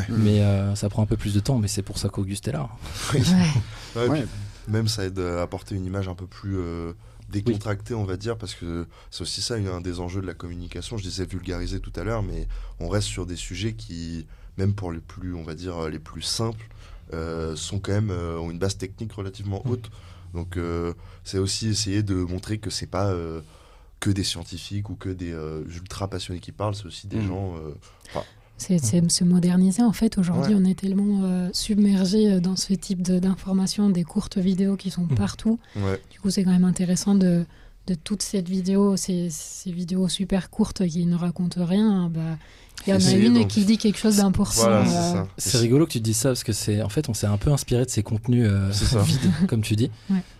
Mais euh, ça prend un peu plus de temps, mais c'est pour ça qu'Auguste est là. Même ça aide à apporter une image un peu plus décontractée, on va dire, parce que c'est aussi ça un des enjeux de la communication. Je disais vulgariser tout à l'heure, mais on reste sur des sujets qui, même pour les plus, on va dire, les plus simples, sont quand même euh, ont une base technique relativement mm. haute. Donc euh, c'est aussi essayer de montrer que c'est pas que des scientifiques ou que des ultra passionnés qui parlent, c'est aussi des mm. gens. c'est se moderniser en fait. Aujourd'hui, on est tellement submergé dans ce type d'informations, des courtes vidéos qui sont mm. partout. Du coup, c'est quand même intéressant de, de toute cette vidéo, ces, ces, vidéos super courtes qui ne racontent rien, bah, il y en a une qui dit quelque chose d'important. Euh. c'est rigolo que tu dises ça parce que c'est en fait on s'est un peu inspiré de ces contenus euh, vides comme tu dis.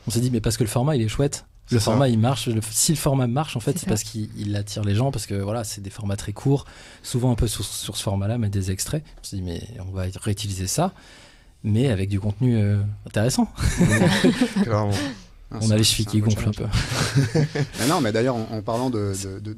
On s'est dit mais parce que le format il est chouette. Le format il marche. si le format marche en fait c'est parce qu'il attire les gens parce que voilà c'est des formats très courts, souvent un peu sur, ce format-là mais des extraits. On s'est dit mais on va réutiliser ça mais avec du contenu euh, intéressant. Clairement. Ah, on a les chevilles qui gonflent un peu. mais non, mais d'ailleurs, en, parlant de,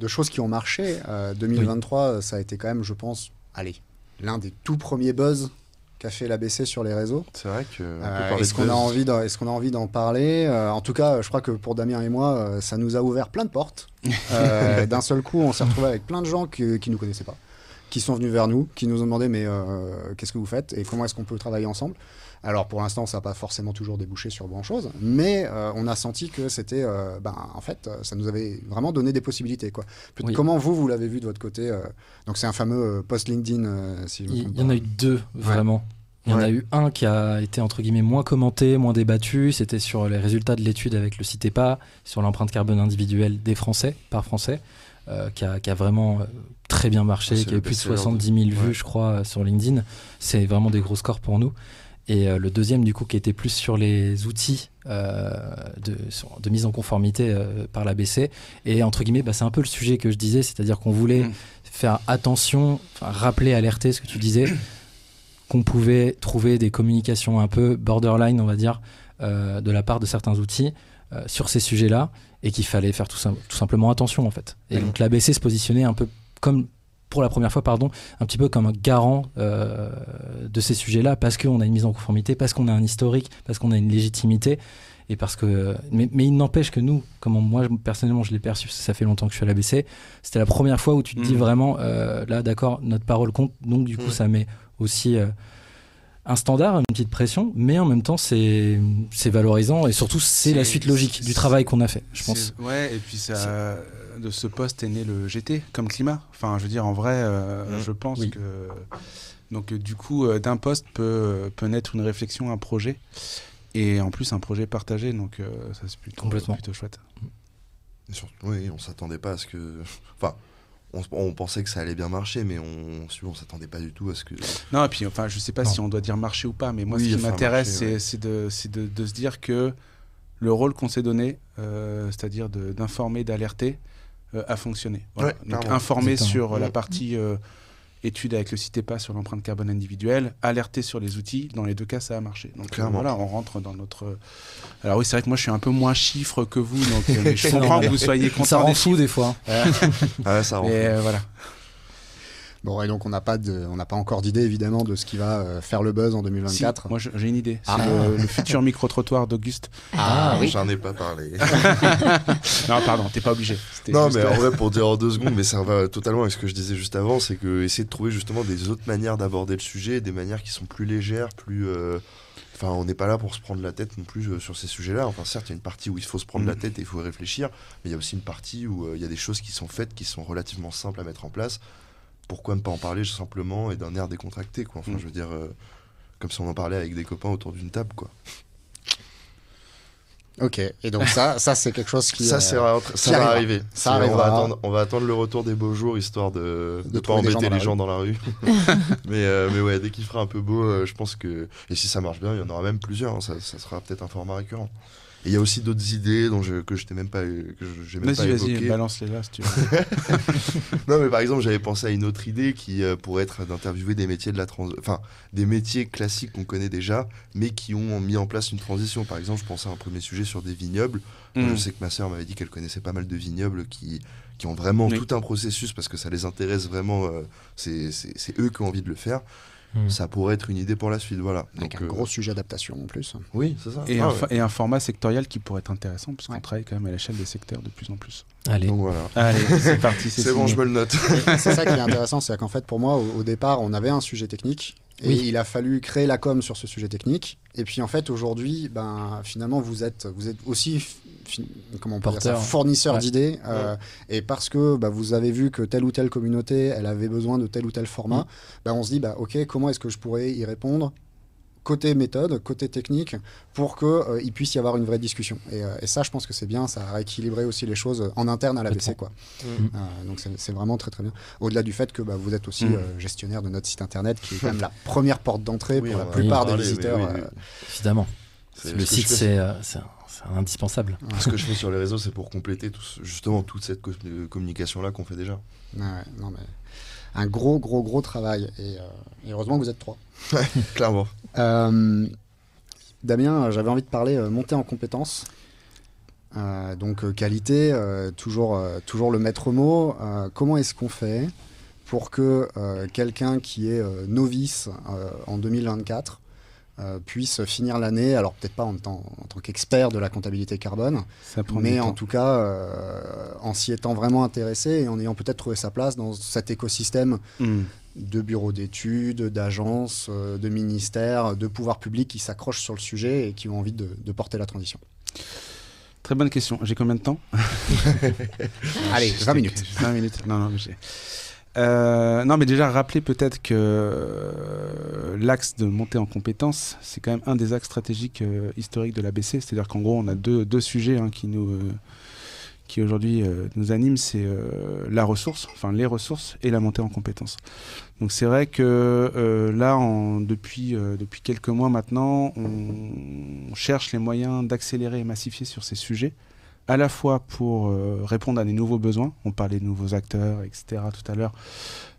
choses qui ont marché, 2023, euh, ça a été quand même, je pense, allez, l'un des tout premiers buzz qu'a fait l'ABC sur les réseaux. C'est vrai que. Euh, est-ce qu'on a envie est-ce qu'on a envie d'en parler euh, En tout cas, je crois que pour Damien et moi, ça nous a ouvert plein de portes. D'un seul coup, on s'est retrouvé avec plein de gens qui, ne nous connaissaient pas, qui sont venus vers nous, qui nous ont demandé mais qu'est-ce que vous faites et comment est-ce qu'on peut travailler ensemble alors pour l'instant, ça n'a pas forcément toujours débouché sur grand-chose, mais euh, on a senti que c'était, euh, ben, en fait, ça nous avait vraiment donné des possibilités. Quoi. Comment vous, vous l'avez vu de votre côté euh, Donc c'est un fameux post LinkedIn, si Il y en a eu deux, vraiment. Il y en a eu un qui a été entre guillemets moins commenté, moins débattu. C'était sur les résultats de l'étude avec le CITEPA, sur l'empreinte carbone individuelle des Français par Français, qui, a, vraiment très bien marché, qui a eu plus de 70 000 vues, je crois, sur LinkedIn. C'est vraiment des gros scores pour nous. Et euh, le deuxième, du coup, qui était plus sur les outils euh, de, de, mise en conformité euh, par l'ABC. Et entre guillemets, bah, c'est un peu le sujet que je disais, c'est-à-dire qu'on voulait mm. faire attention, rappeler, alerter ce que tu disais, qu'on pouvait trouver des communications un peu borderline, on va dire, de la part de certains outils sur ces sujets-là, et qu'il fallait faire tout, tout, simplement attention, en fait. Et mm. donc l'ABC se positionnait un peu comme pour la première fois, pardon, un petit peu comme un garant euh, de ces sujets-là, parce qu'on a une mise en conformité, parce qu'on a un historique, parce qu'on a une légitimité. Et parce que, mais, il n'empêche que nous, comme moi personnellement je l'ai perçu, ça fait longtemps que je suis à l'ABC, c'était la première fois où tu te dis mmh. vraiment, euh, là d'accord, notre parole compte, donc du coup mmh. ça met aussi euh, un standard, une petite pression, mais en même temps c'est valorisant et surtout c'est la suite logique du travail qu'on a fait, je pense. Ouais, et puis ça, de ce poste est né le GT comme climat. Enfin, je veux dire, en vrai, euh, mmh. je pense que. Donc, du coup, d'un poste peut, peut naître une réflexion, un projet. Et en plus, un projet partagé, donc euh, ça c'est plutôt, plutôt chouette. oui, on s'attendait pas à ce que. Enfin, on, pensait que ça allait bien marcher, mais on on s'attendait pas du tout à ce que. Non, et puis enfin, je sais pas si on doit dire marcher ou pas, mais moi, ce qui m'intéresse, c'est de, de, de, se dire que le rôle qu'on s'est donné, euh, c'est-à-dire d'informer, d'alerter, euh, a fonctionné. Donc, informer sur la partie étude avec le CITEPA sur l'empreinte carbone individuelle, alerter sur les outils. Dans les deux cas, ça a marché. Donc euh, voilà, on rentre dans notre. Alors oui, c'est vrai que moi, je suis un peu moins chiffre que vous, donc euh, je comprends que vous soyez content. Ça rend fou des fois. ah, ça rend fou. voilà. Bon, et donc on n'a pas, de, on n'a pas encore d'idée évidemment de ce qui va euh, faire le buzz en 2024. moi j'ai une idée. Ah. le, futur micro-trottoir d'Auguste. Ah, ah oui. J'en ai pas parlé. non, pardon, t'es pas obligé. Non, mais en vrai, pour dire en deux secondes, mais ça va totalement avec ce que je disais juste avant, c'est que essayer de trouver justement des autres manières d'aborder le sujet, des manières qui sont plus légères, plus. Euh, enfin, on n'est pas là pour se prendre la tête non plus euh, sur ces sujets-là. Enfin, certes, il y a une partie où il faut se prendre la mm. tête et il faut réfléchir, mais il y a aussi une partie où il y a des choses qui sont faites, qui sont relativement simples à mettre en place pourquoi ne pas en parler simplement et d'un air décontracté quoi enfin mm. je veux dire euh, comme si on en parlait avec des copains autour d'une table quoi Ok, et donc ça, ça c'est quelque chose qui. Ça, euh, ça va arriver. Ça on, va attendre, on va attendre le retour des beaux jours histoire de ne pas embêter les gens dans la rue. mais, euh, mais ouais, dès qu'il fera un peu beau, je pense que. Et si ça marche bien, il y en aura même plusieurs. Hein, ça, ça, sera peut-être un format récurrent. Et il y a aussi d'autres idées dont je, que je même pas, que j'ai même vas-y, Vas-y, balance-les là si tu veux. non, mais par exemple, j'avais pensé à une autre idée qui euh, pourrait être d'interviewer des métiers de la trans... enfin, des métiers classiques qu'on connaît déjà, mais qui ont mis en place une transition. Par exemple, je pensais à un premier sujet sur des vignobles. Je hmm. sais que ma sœur m'avait dit qu'elle connaissait pas mal de vignobles qui, qui ont vraiment tout un processus parce que ça les intéresse vraiment. Euh, c'est eux qui ont envie de le faire. Hmm. Ça pourrait être une idée pour la suite, voilà. Avec Donc, un euh, gros sujet d'adaptation en plus. Oui, c'est ça. Et, un et, un format sectoriel qui pourrait être intéressant, parce qu'on travaille quand même à l'échelle des secteurs de plus en plus. Allez, Donc, voilà. Allez c'est parti. C'est bon, je me le note. c'est ça qui est intéressant, c'est qu'en fait, pour moi, au, départ, on avait un sujet technique. Et il a fallu créer la com sur ce sujet technique. Et puis en fait, aujourd'hui, ben, finalement, vous êtes, vous êtes aussi comment on peut dire fournisseur d'idées. Euh, et parce que bah, vous avez vu que telle ou telle communauté, elle avait besoin de tel ou tel format, mm. bah, on se dit, bah, ok, comment est-ce que je pourrais y répondre côté méthode, côté technique, pour qu'il euh, il puisse y avoir une vraie discussion. Euh, et, ça, je pense que c'est bien, ça a rééquilibré aussi les choses en interne à l'ABC. Quoi. Mm. donc c'est vraiment très très bien. Au-delà du fait que bah, vous êtes aussi mm. gestionnaire de notre site internet, qui est quand même la première porte d'entrée pour la plupart des visiteurs. Évidemment. Le site, c'est indispensable. Ce que je fais sur les réseaux, c'est pour compléter tout, justement toute cette communication-là qu'on fait déjà. non, mais un gros, gros, gros travail. Et, euh, heureusement que vous êtes trois. Clairement. Euh, Damien, j'avais envie de parler euh, montée en compétences. donc qualité, toujours, toujours le maître mot. comment est-ce qu'on fait pour que quelqu'un qui est novice en 2024 euh, puisse finir l'année, alors peut-être pas en, tant, qu'expert de la comptabilité carbone, mais en tout cas euh, en s'y étant vraiment intéressé et en ayant peut-être trouvé sa place dans cet écosystème hmm. de bureaux d'études, d'agences, euh, de ministères, de pouvoirs publics qui s'accrochent sur le sujet et qui ont envie de, porter la transition. Très bonne question. J'ai combien de temps? Allez, 20 minutes. 20 minutes. Non, non, j'ai. Euh, non, mais déjà, rappeler peut-être que euh, l'axe de montée en compétences, c'est quand même un des axes stratégiques euh, historiques de l'ABC. C'est-à-dire qu'en gros, on a deux, deux sujets hein, qui nous. qui aujourd'hui nous animent, c'est la ressource, enfin les ressources et la montée en compétences. Donc c'est vrai que là, depuis, depuis quelques mois maintenant, on cherche les moyens d'accélérer et massifier sur ces sujets à la fois pour euh, répondre à des nouveaux besoins, on parlait de nouveaux acteurs, etc. tout à l'heure.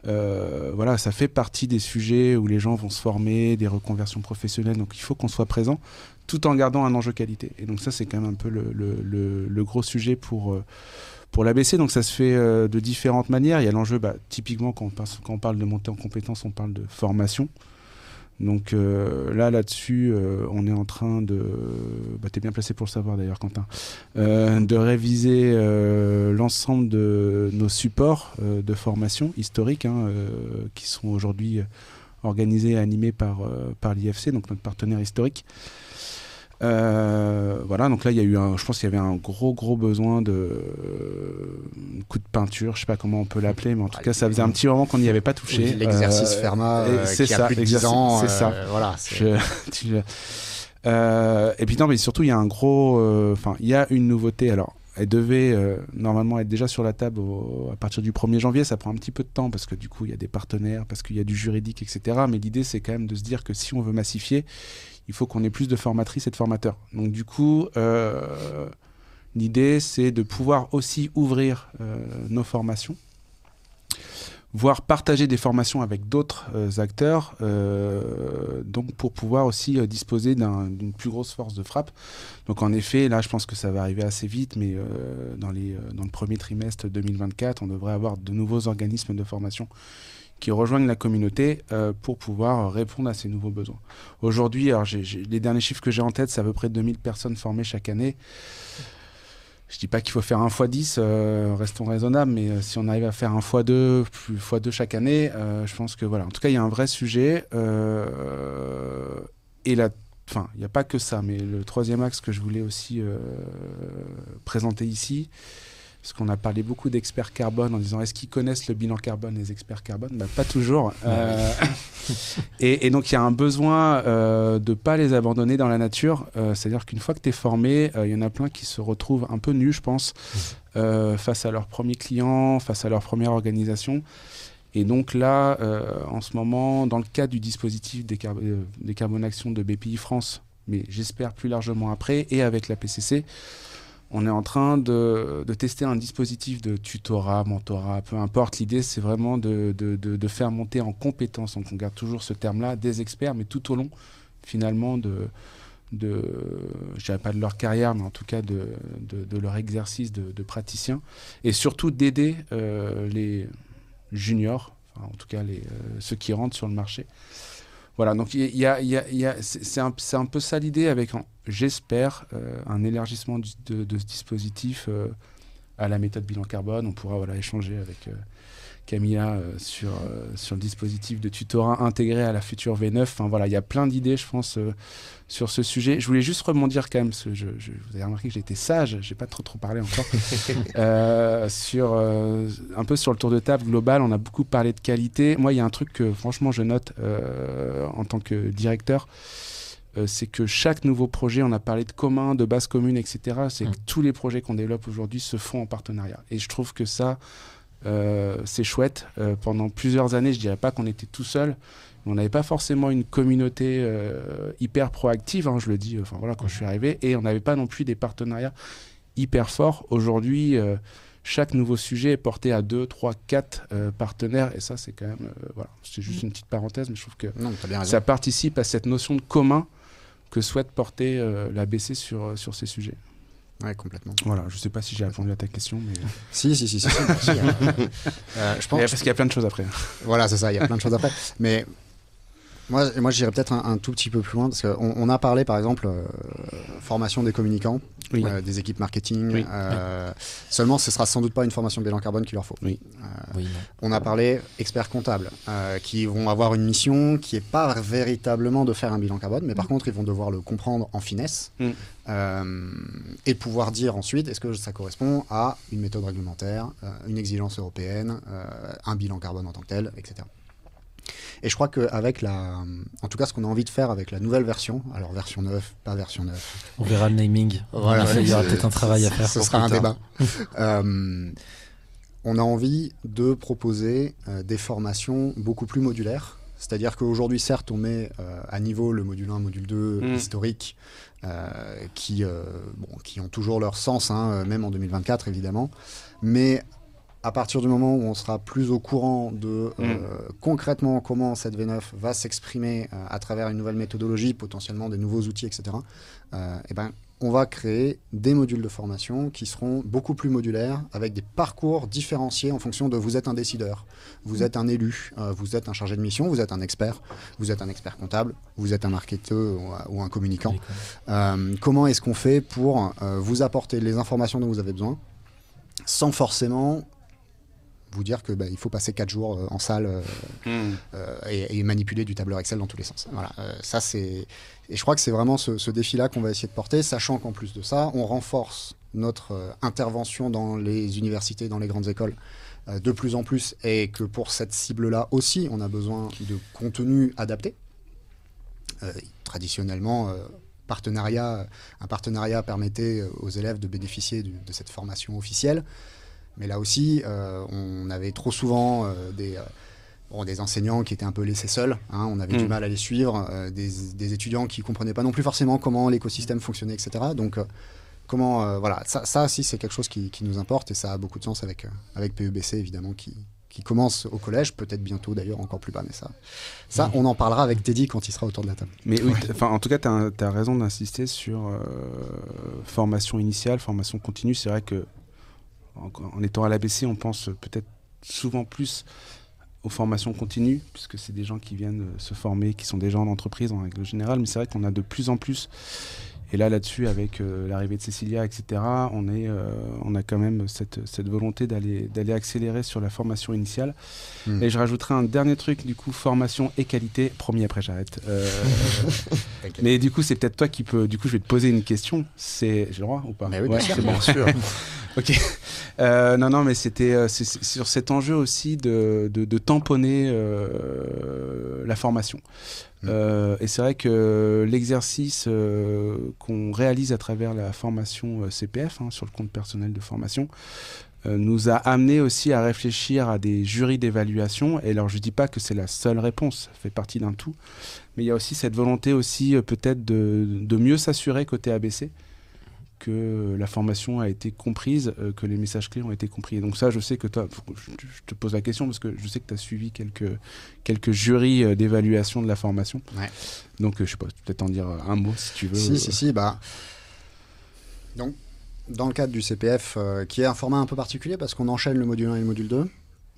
Euh, voilà, ça fait partie des sujets où les gens vont se former, des reconversions professionnelles, donc il faut qu'on soit présent tout en gardant un enjeu qualité. Et donc ça, c'est quand même un peu le, gros sujet pour, euh, Pour l'ABC, donc ça se fait de différentes manières. Il y a l'enjeu, bah, typiquement quand on, parle de montée en compétences, on parle de formation. Donc là, là-dessus, on est en train de. Bah, tu es bien placé pour le savoir d'ailleurs, Quentin. de réviser l'ensemble de nos supports de formation historiques hein, qui sont aujourd'hui organisé et animé par, euh, par l'IFC, donc notre partenaire historique. Euh, voilà, donc là, il y a eu un, je pense qu'il y avait un gros, gros besoin de euh, coup de peinture, je sais pas comment on peut l'appeler, mais en tout cas, ça faisait un petit moment qu'on n'y avait pas touché. L'exercice Ferma, c'est ça, plus de 10 ans. C'est ça. voilà. et puis non, mais surtout, il y a un gros, enfin, il y a une nouveauté. Alors, elle devait euh, normalement être déjà sur la table à partir du 1er janvier. Ça prend un petit peu de temps parce que du coup, il y a des partenaires, parce qu'il y a du juridique, etc. Mais l'idée, c'est quand même de se dire que si on veut massifier, il faut qu'on ait plus de formatrices et de formateurs. Donc du coup, euh, l'idée, c'est de pouvoir aussi ouvrir euh, nos formations voire partager des formations avec d'autres euh, acteurs, donc pour pouvoir aussi disposer d'une plus grosse force de frappe. Donc en effet, là, je pense que ça va arriver assez vite, mais dans, les, dans le premier trimestre 2024, on devrait avoir de nouveaux organismes de formation qui rejoignent la communauté pour pouvoir répondre à ces nouveaux besoins. Aujourd'hui, les derniers chiffres que j'ai en tête, c'est à peu près 2000 personnes formées chaque année. Je dis pas qu'il faut faire un x10, euh, restons raisonnables, mais euh, si on arrive à faire un x2, plus x2 chaque année, euh, je pense que voilà. En tout cas, il y a un vrai sujet. et la, enfin, il n'y a pas que ça, mais le troisième axe que je voulais aussi présenter ici, parce qu'on a parlé beaucoup d'experts carbone en disant est-ce qu'ils connaissent le bilan carbone, les experts carbone? Bah, Pas toujours. Euh, et, donc il y a un besoin euh, de ne pas les abandonner dans la nature. Euh, c'est-à-dire qu'une fois que tu es formé, il y en a plein qui se retrouvent un peu nus, je pense, face à leurs premiers clients, face à leur première organisation. Et donc là, en ce moment, dans le cadre du dispositif des, des Action de BPI France, mais j'espère plus largement après, et avec la PCC, on est en train de, tester un dispositif de tutorat, mentorat, peu importe. L'idée, c'est vraiment de, faire monter en compétence, donc on garde toujours ce terme-là, des experts, mais tout au long, finalement, de, pas de leur carrière, mais en tout cas de, leur exercice de, praticien, et surtout d'aider euh, les juniors, en tout cas euh, ceux qui rentrent sur le marché, voilà, donc c'est un, un, peu ça l'idée avec, j'espère, euh, un élargissement de, ce dispositif euh, à la méthode bilan carbone. On pourra voilà, échanger avec, euh, Camilla euh, sur, euh, sur le dispositif de tutorat intégré à la future V9. Enfin voilà, il y a plein d'idées, je pense, euh, sur ce sujet. Je voulais juste rebondir quand même, parce que je, vous avez remarqué que j'étais sage, j'ai pas trop trop parlé encore, sur un peu sur le tour de table global. On a beaucoup parlé de qualité. Moi, il y a un truc que franchement je note en tant que directeur c'est que chaque nouveau projet, on a parlé de commun, de base commune, etc. C'est que mmh. tous les projets qu'on développe aujourd'hui se font en partenariat. Et je trouve que ça, c'est chouette. Euh, pendant plusieurs années, je dirais pas qu'on était tout seul. On n'avait pas forcément une communauté euh, hyper proactive, hein, je le dis enfin, voilà, quand je suis arrivé, et on n'avait pas non plus des partenariats hyper forts. Aujourd'hui, chaque nouveau sujet est porté à 2, 3, 4 partenaires, et ça, c'est quand même. voilà, c'est juste une petite parenthèse, mais je trouve que ça participe à cette notion de commun que souhaite porter l'ABC sur, sur ces sujets. Oui, complètement. Voilà, je ne sais pas si j'ai répondu à ta question, mais... si, si, si, si, euh, je pense... Parce qu'il y a plein de choses après. Voilà, c'est ça, il y a plein de choses après. Mais moi, moi j'irais peut-être un, tout petit peu plus loin, parce qu'on on a parlé, par exemple, euh, formation des communicants, euh, des équipes marketing. Euh, seulement, ce sera sans doute pas une formation bilan carbone qu'il leur faut. Oui. on a parlé experts comptables, qui vont avoir une mission qui n'est pas véritablement de faire un bilan carbone, mais par mm. contre, ils vont devoir le comprendre en finesse mm. et pouvoir dire ensuite est-ce que ça correspond à une méthode réglementaire, une exigence européenne, un bilan carbone en tant que tel, etc. Et je crois qu'avec la. En tout cas, ce qu'on a envie de faire avec la nouvelle version, alors version 9, pas version 9. On verra le naming. Voilà. Il y aura peut-être un travail à faire. Ce sera un débat. euh, on a envie de proposer euh, des formations beaucoup plus modulaires. C'est-à-dire qu'aujourd'hui, certes, on met euh, à niveau le module 1, module 2 mm. historique, euh, qui, bon, qui ont toujours leur sens, hein, même en 2024, évidemment. Mais à partir du moment où on sera plus au courant de euh, mm. concrètement comment cette V9 va s'exprimer euh, à travers une nouvelle méthodologie, potentiellement des nouveaux outils, etc., et euh, eh ben, on va créer des modules de formation qui seront beaucoup plus modulaires, avec des parcours différenciés en fonction de vous êtes un décideur, vous êtes un élu, euh, vous êtes un chargé de mission, vous êtes un expert, vous êtes un expert comptable, vous êtes un marketeur ou, un communicant. Euh, comment est-ce qu'on fait pour euh, vous apporter les informations dont vous avez besoin sans forcément vous dire que bah, il faut passer 4 jours en salle hmm. et, manipuler du tableur Excel dans tous les sens. Voilà, ça c'est et je crois que c'est vraiment ce, défi-là qu'on va essayer de porter, sachant qu'en plus de ça, on renforce notre euh, intervention dans les universités, dans les grandes écoles euh, de plus en plus, et que pour cette cible-là aussi, on a besoin de contenu adapté. Euh, traditionnellement, partenariat, un partenariat permettait aux élèves de bénéficier de, de cette formation officielle. Mais là aussi, on avait trop souvent des des enseignants qui étaient un peu laissés seuls, hein, on avait du mm. mal à les suivre, euh, des, étudiants qui comprenaient pas non plus forcément comment l'écosystème fonctionnait, etc. Donc, euh, comment, euh, voilà, ça, ça aussi c'est quelque chose qui, nous importe et ça a beaucoup de sens avec, avec PEBC évidemment qui, qui commence au collège, peut-être bientôt d'ailleurs encore plus bas, mais ça, ça mm. on en parlera avec Teddy quand il sera autour de la table. Mais enfin, en tout cas, tu as, raison d'insister sur formation initiale, formation continue. C'est vrai que en, en étant à l'ABC, on pense peut-être souvent plus aux formations continues, puisque c'est des gens qui viennent euh, se former, qui sont déjà en entreprise en règle générale, mais c'est vrai qu'on a de plus en plus et là, là-dessus, avec euh, l'arrivée de Cécilia, etc., on, est, euh, on a quand même cette, cette volonté d'aller, accélérer sur la formation initiale. Hmm. Et je rajouterai un dernier truc, du coup, formation et qualité. Promis, après, j'arrête. mais du coup, c'est peut-être toi qui peux. Du coup, je vais te poser une question. C'est... J'ai le droit ou pas? Mais oui, bien sûr. Bien sûr. Ok. Euh, non, non, mais c'était euh, sur cet enjeu aussi de, de, tamponner euh, la formation. Mm. et c'est vrai que l'exercice qu'on réalise à travers la formation CPF, hein, sur le compte personnel de formation, nous a amené aussi à réfléchir à des jurys d'évaluation. Et alors, je ne dis pas que c'est la seule réponse, ça fait partie d'un tout. Mais il y a aussi cette volonté aussi peut-être de, de mieux s'assurer côté ABC que la formation a été comprise, euh, que les messages clés ont été compris. Et donc ça, je sais que toi, je, te pose la question parce que je sais que tu as suivi quelques, quelques jurys euh, d'évaluation de la formation. Donc euh, je sais pas, peut-être en dire un mot si tu veux. Si, si, si. Bah... Donc, dans le cadre du CPF, qui est un format un peu particulier parce qu'on enchaîne le module 1 et le module 2,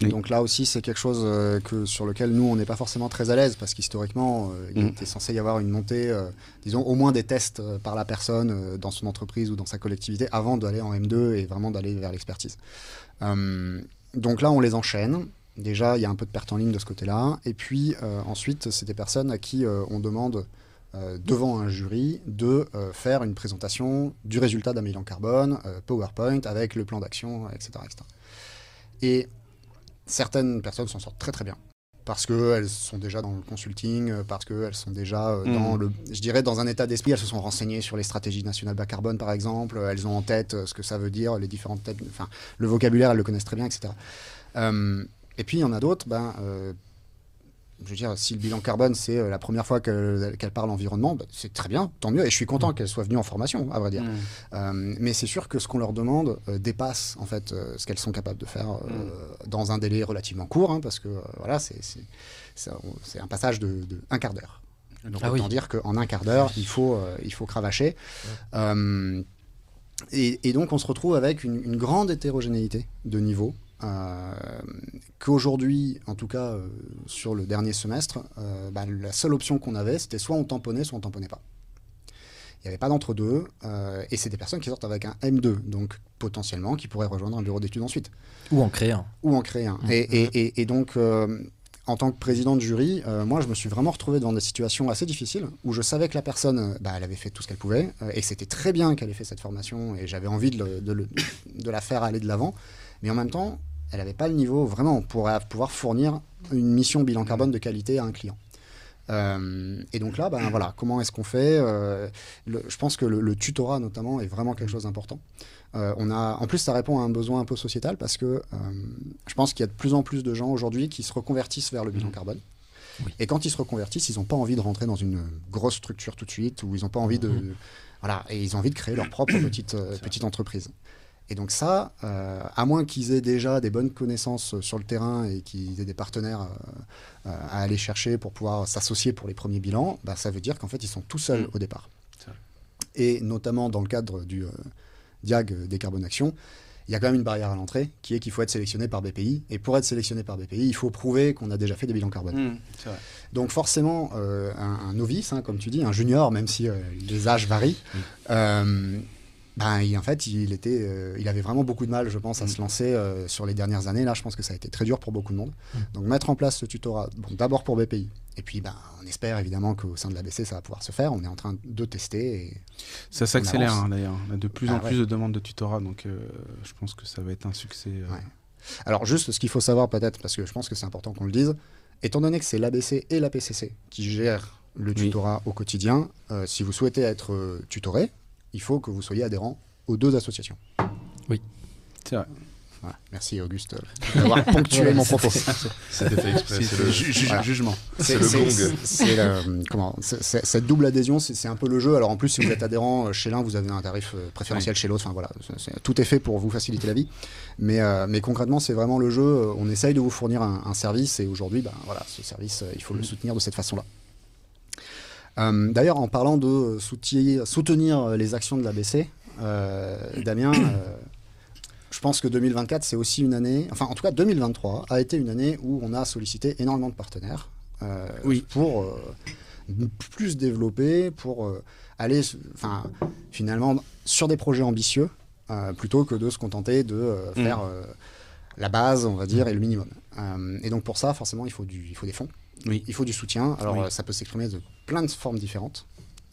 donc là aussi, c'est quelque chose euh, que, sur lequel nous, on n'est pas forcément très à l'aise parce qu'historiquement, euh, il mm. était censé y avoir une montée, euh, disons, au moins des tests par la personne dans son entreprise ou dans sa collectivité avant d'aller en M2 et vraiment d'aller vers l'expertise. donc là, on les enchaîne. Déjà, il y a un peu de perte en ligne de ce côté-là. Et puis ensuite, c'est des personnes à qui on demande devant un jury de faire une présentation du résultat d'un bilan carbone, PowerPoint, avec le plan d'action, etc., etc. Et certaines personnes s'en sortent très très bien parce qu'elles sont déjà dans le consulting, euh, parce qu'elles sont déjà euh, dans mm. le, je dirais, dans un état d'esprit. Elles se sont renseignées sur les stratégies nationales bas carbone, par exemple. Elles ont en tête euh, ce que ça veut dire, les différentes têtes, enfin, le vocabulaire, elles le connaissent très bien, etc. et puis, il y en a d'autres, ben, je veux dire, si le bilan carbone, c'est euh, la première fois qu'elle parle environnement, bah, c'est très bien, tant mieux. Et je suis content mm. qu'elle soit venue en formation, à vrai dire. Mm. Euh, mais c'est sûr que ce qu'on leur demande euh, dépasse, en fait, ce qu'elles sont capables de faire mm. dans un délai relativement court, hein, parce que, voilà, c'est un passage de, un quart d'heure. Donc, ah autant dire qu'en un quart d'heure, il, faut il faut cravacher. Et, donc, on se retrouve avec une, une grande hétérogénéité de niveau. Euh, qu'aujourd'hui, en tout cas euh, sur le dernier semestre, euh, bah, la seule option qu'on avait, c'était soit on tamponnait, soit on tamponnait pas. Il n'y avait pas d'entre-deux, et c'est des personnes qui sortent avec un M2, donc potentiellement qui pourraient rejoindre un bureau d'études ensuite. Ou en créer un. Ou en créer un. Mmh. Et, donc, en tant que président de jury, moi, je me suis vraiment retrouvé devant des situations assez difficiles où je savais que la personne, bah, elle avait fait tout ce qu'elle pouvait, et c'était très bien qu'elle ait fait cette formation, et j'avais envie de, de, la faire aller de l'avant. Mais en même temps, elle n'avait pas le niveau vraiment pour pouvoir fournir une mission bilan carbone de qualité à un client. Euh, et donc là, ben, voilà, comment est-ce qu'on fait euh, Je pense que le, tutorat notamment est vraiment quelque chose d'important. Euh, on a, en plus, ça répond à un besoin un peu sociétal parce que je pense qu'il y a de plus en plus de gens aujourd'hui qui se reconvertissent vers le bilan mmh. carbone. Et quand ils se reconvertissent, ils n'ont pas envie de rentrer dans une grosse structure tout de suite ou ils n'ont pas envie de, mmh. voilà, et ils ont envie de créer leur propre petite petite entreprise. Et donc ça, euh, à moins qu'ils aient déjà des bonnes connaissances sur le terrain et qu'ils aient des partenaires euh, à aller chercher pour pouvoir s'associer pour les premiers bilans, bah, ça veut dire qu'en fait, ils sont tout seuls mm. au départ. et notamment dans le cadre du Diag Décarbonation, il y a quand même une barrière à l'entrée qui est qu'il faut être sélectionné par BPI. Et pour être sélectionné par BPI, il faut prouver qu'on a déjà fait des bilans carbone. Mmh, Donc forcément, un, novice, hein, comme tu dis, un junior, même si les âges varient, mmh ben, en fait, il, était, euh, il avait vraiment beaucoup de mal, je pense, à mm. se lancer euh, sur les dernières années. Là, je pense que ça a été très dur pour beaucoup de monde. Mm. Donc, mettre en place ce tutorat, bon, d'abord pour BPI. Et puis, ben, on espère évidemment qu'au sein de l'ABC, ça va pouvoir se faire. On est en train de tester. Et ça s'accélère hein, d'ailleurs. On a de plus ah en plus de demandes de tutorat. Donc, euh, je pense que ça va être un succès. Alors, juste ce qu'il faut savoir peut-être, parce que je pense que c'est important qu'on le dise, étant donné que c'est l'ABC et la PCC qui gèrent le tutorat au quotidien, si vous souhaitez être tutoré, il faut que vous soyez adhérent aux deux associations. Oui, c'est vrai. Merci Auguste d'avoir ponctué mon propos. C'était fait exprès. C'est le jugement. C'est le gong. comment Cette double adhésion, c'est un peu le jeu. Alors en plus, si vous êtes adhérent euh, chez l'un, vous avez un tarif euh, préférentiel chez l'autre. Enfin voilà, tout est fait pour vous faciliter la vie. Mais, euh, mais concrètement, c'est vraiment le jeu. On essaye de vous fournir un, service et aujourd'hui, ben, voilà, ce service, il faut le soutenir de cette façon-là. Euh, D'ailleurs, en parlant de soutenir, soutenir les actions de l'ABC, euh, Damien, euh, je pense que 2024, c'est aussi une année, enfin en tout cas 2023 a été une année où on a sollicité énormément de partenaires oui. pour plus développer, pour aller enfin, finalement sur des projets ambitieux plutôt que de se contenter de mm. faire la base, on va dire, et le minimum. et donc pour ça, forcément, il faut, du, il faut des fonds. Oui. Il faut du soutien. Alors ça peut s'exprimer de plein de formes différentes.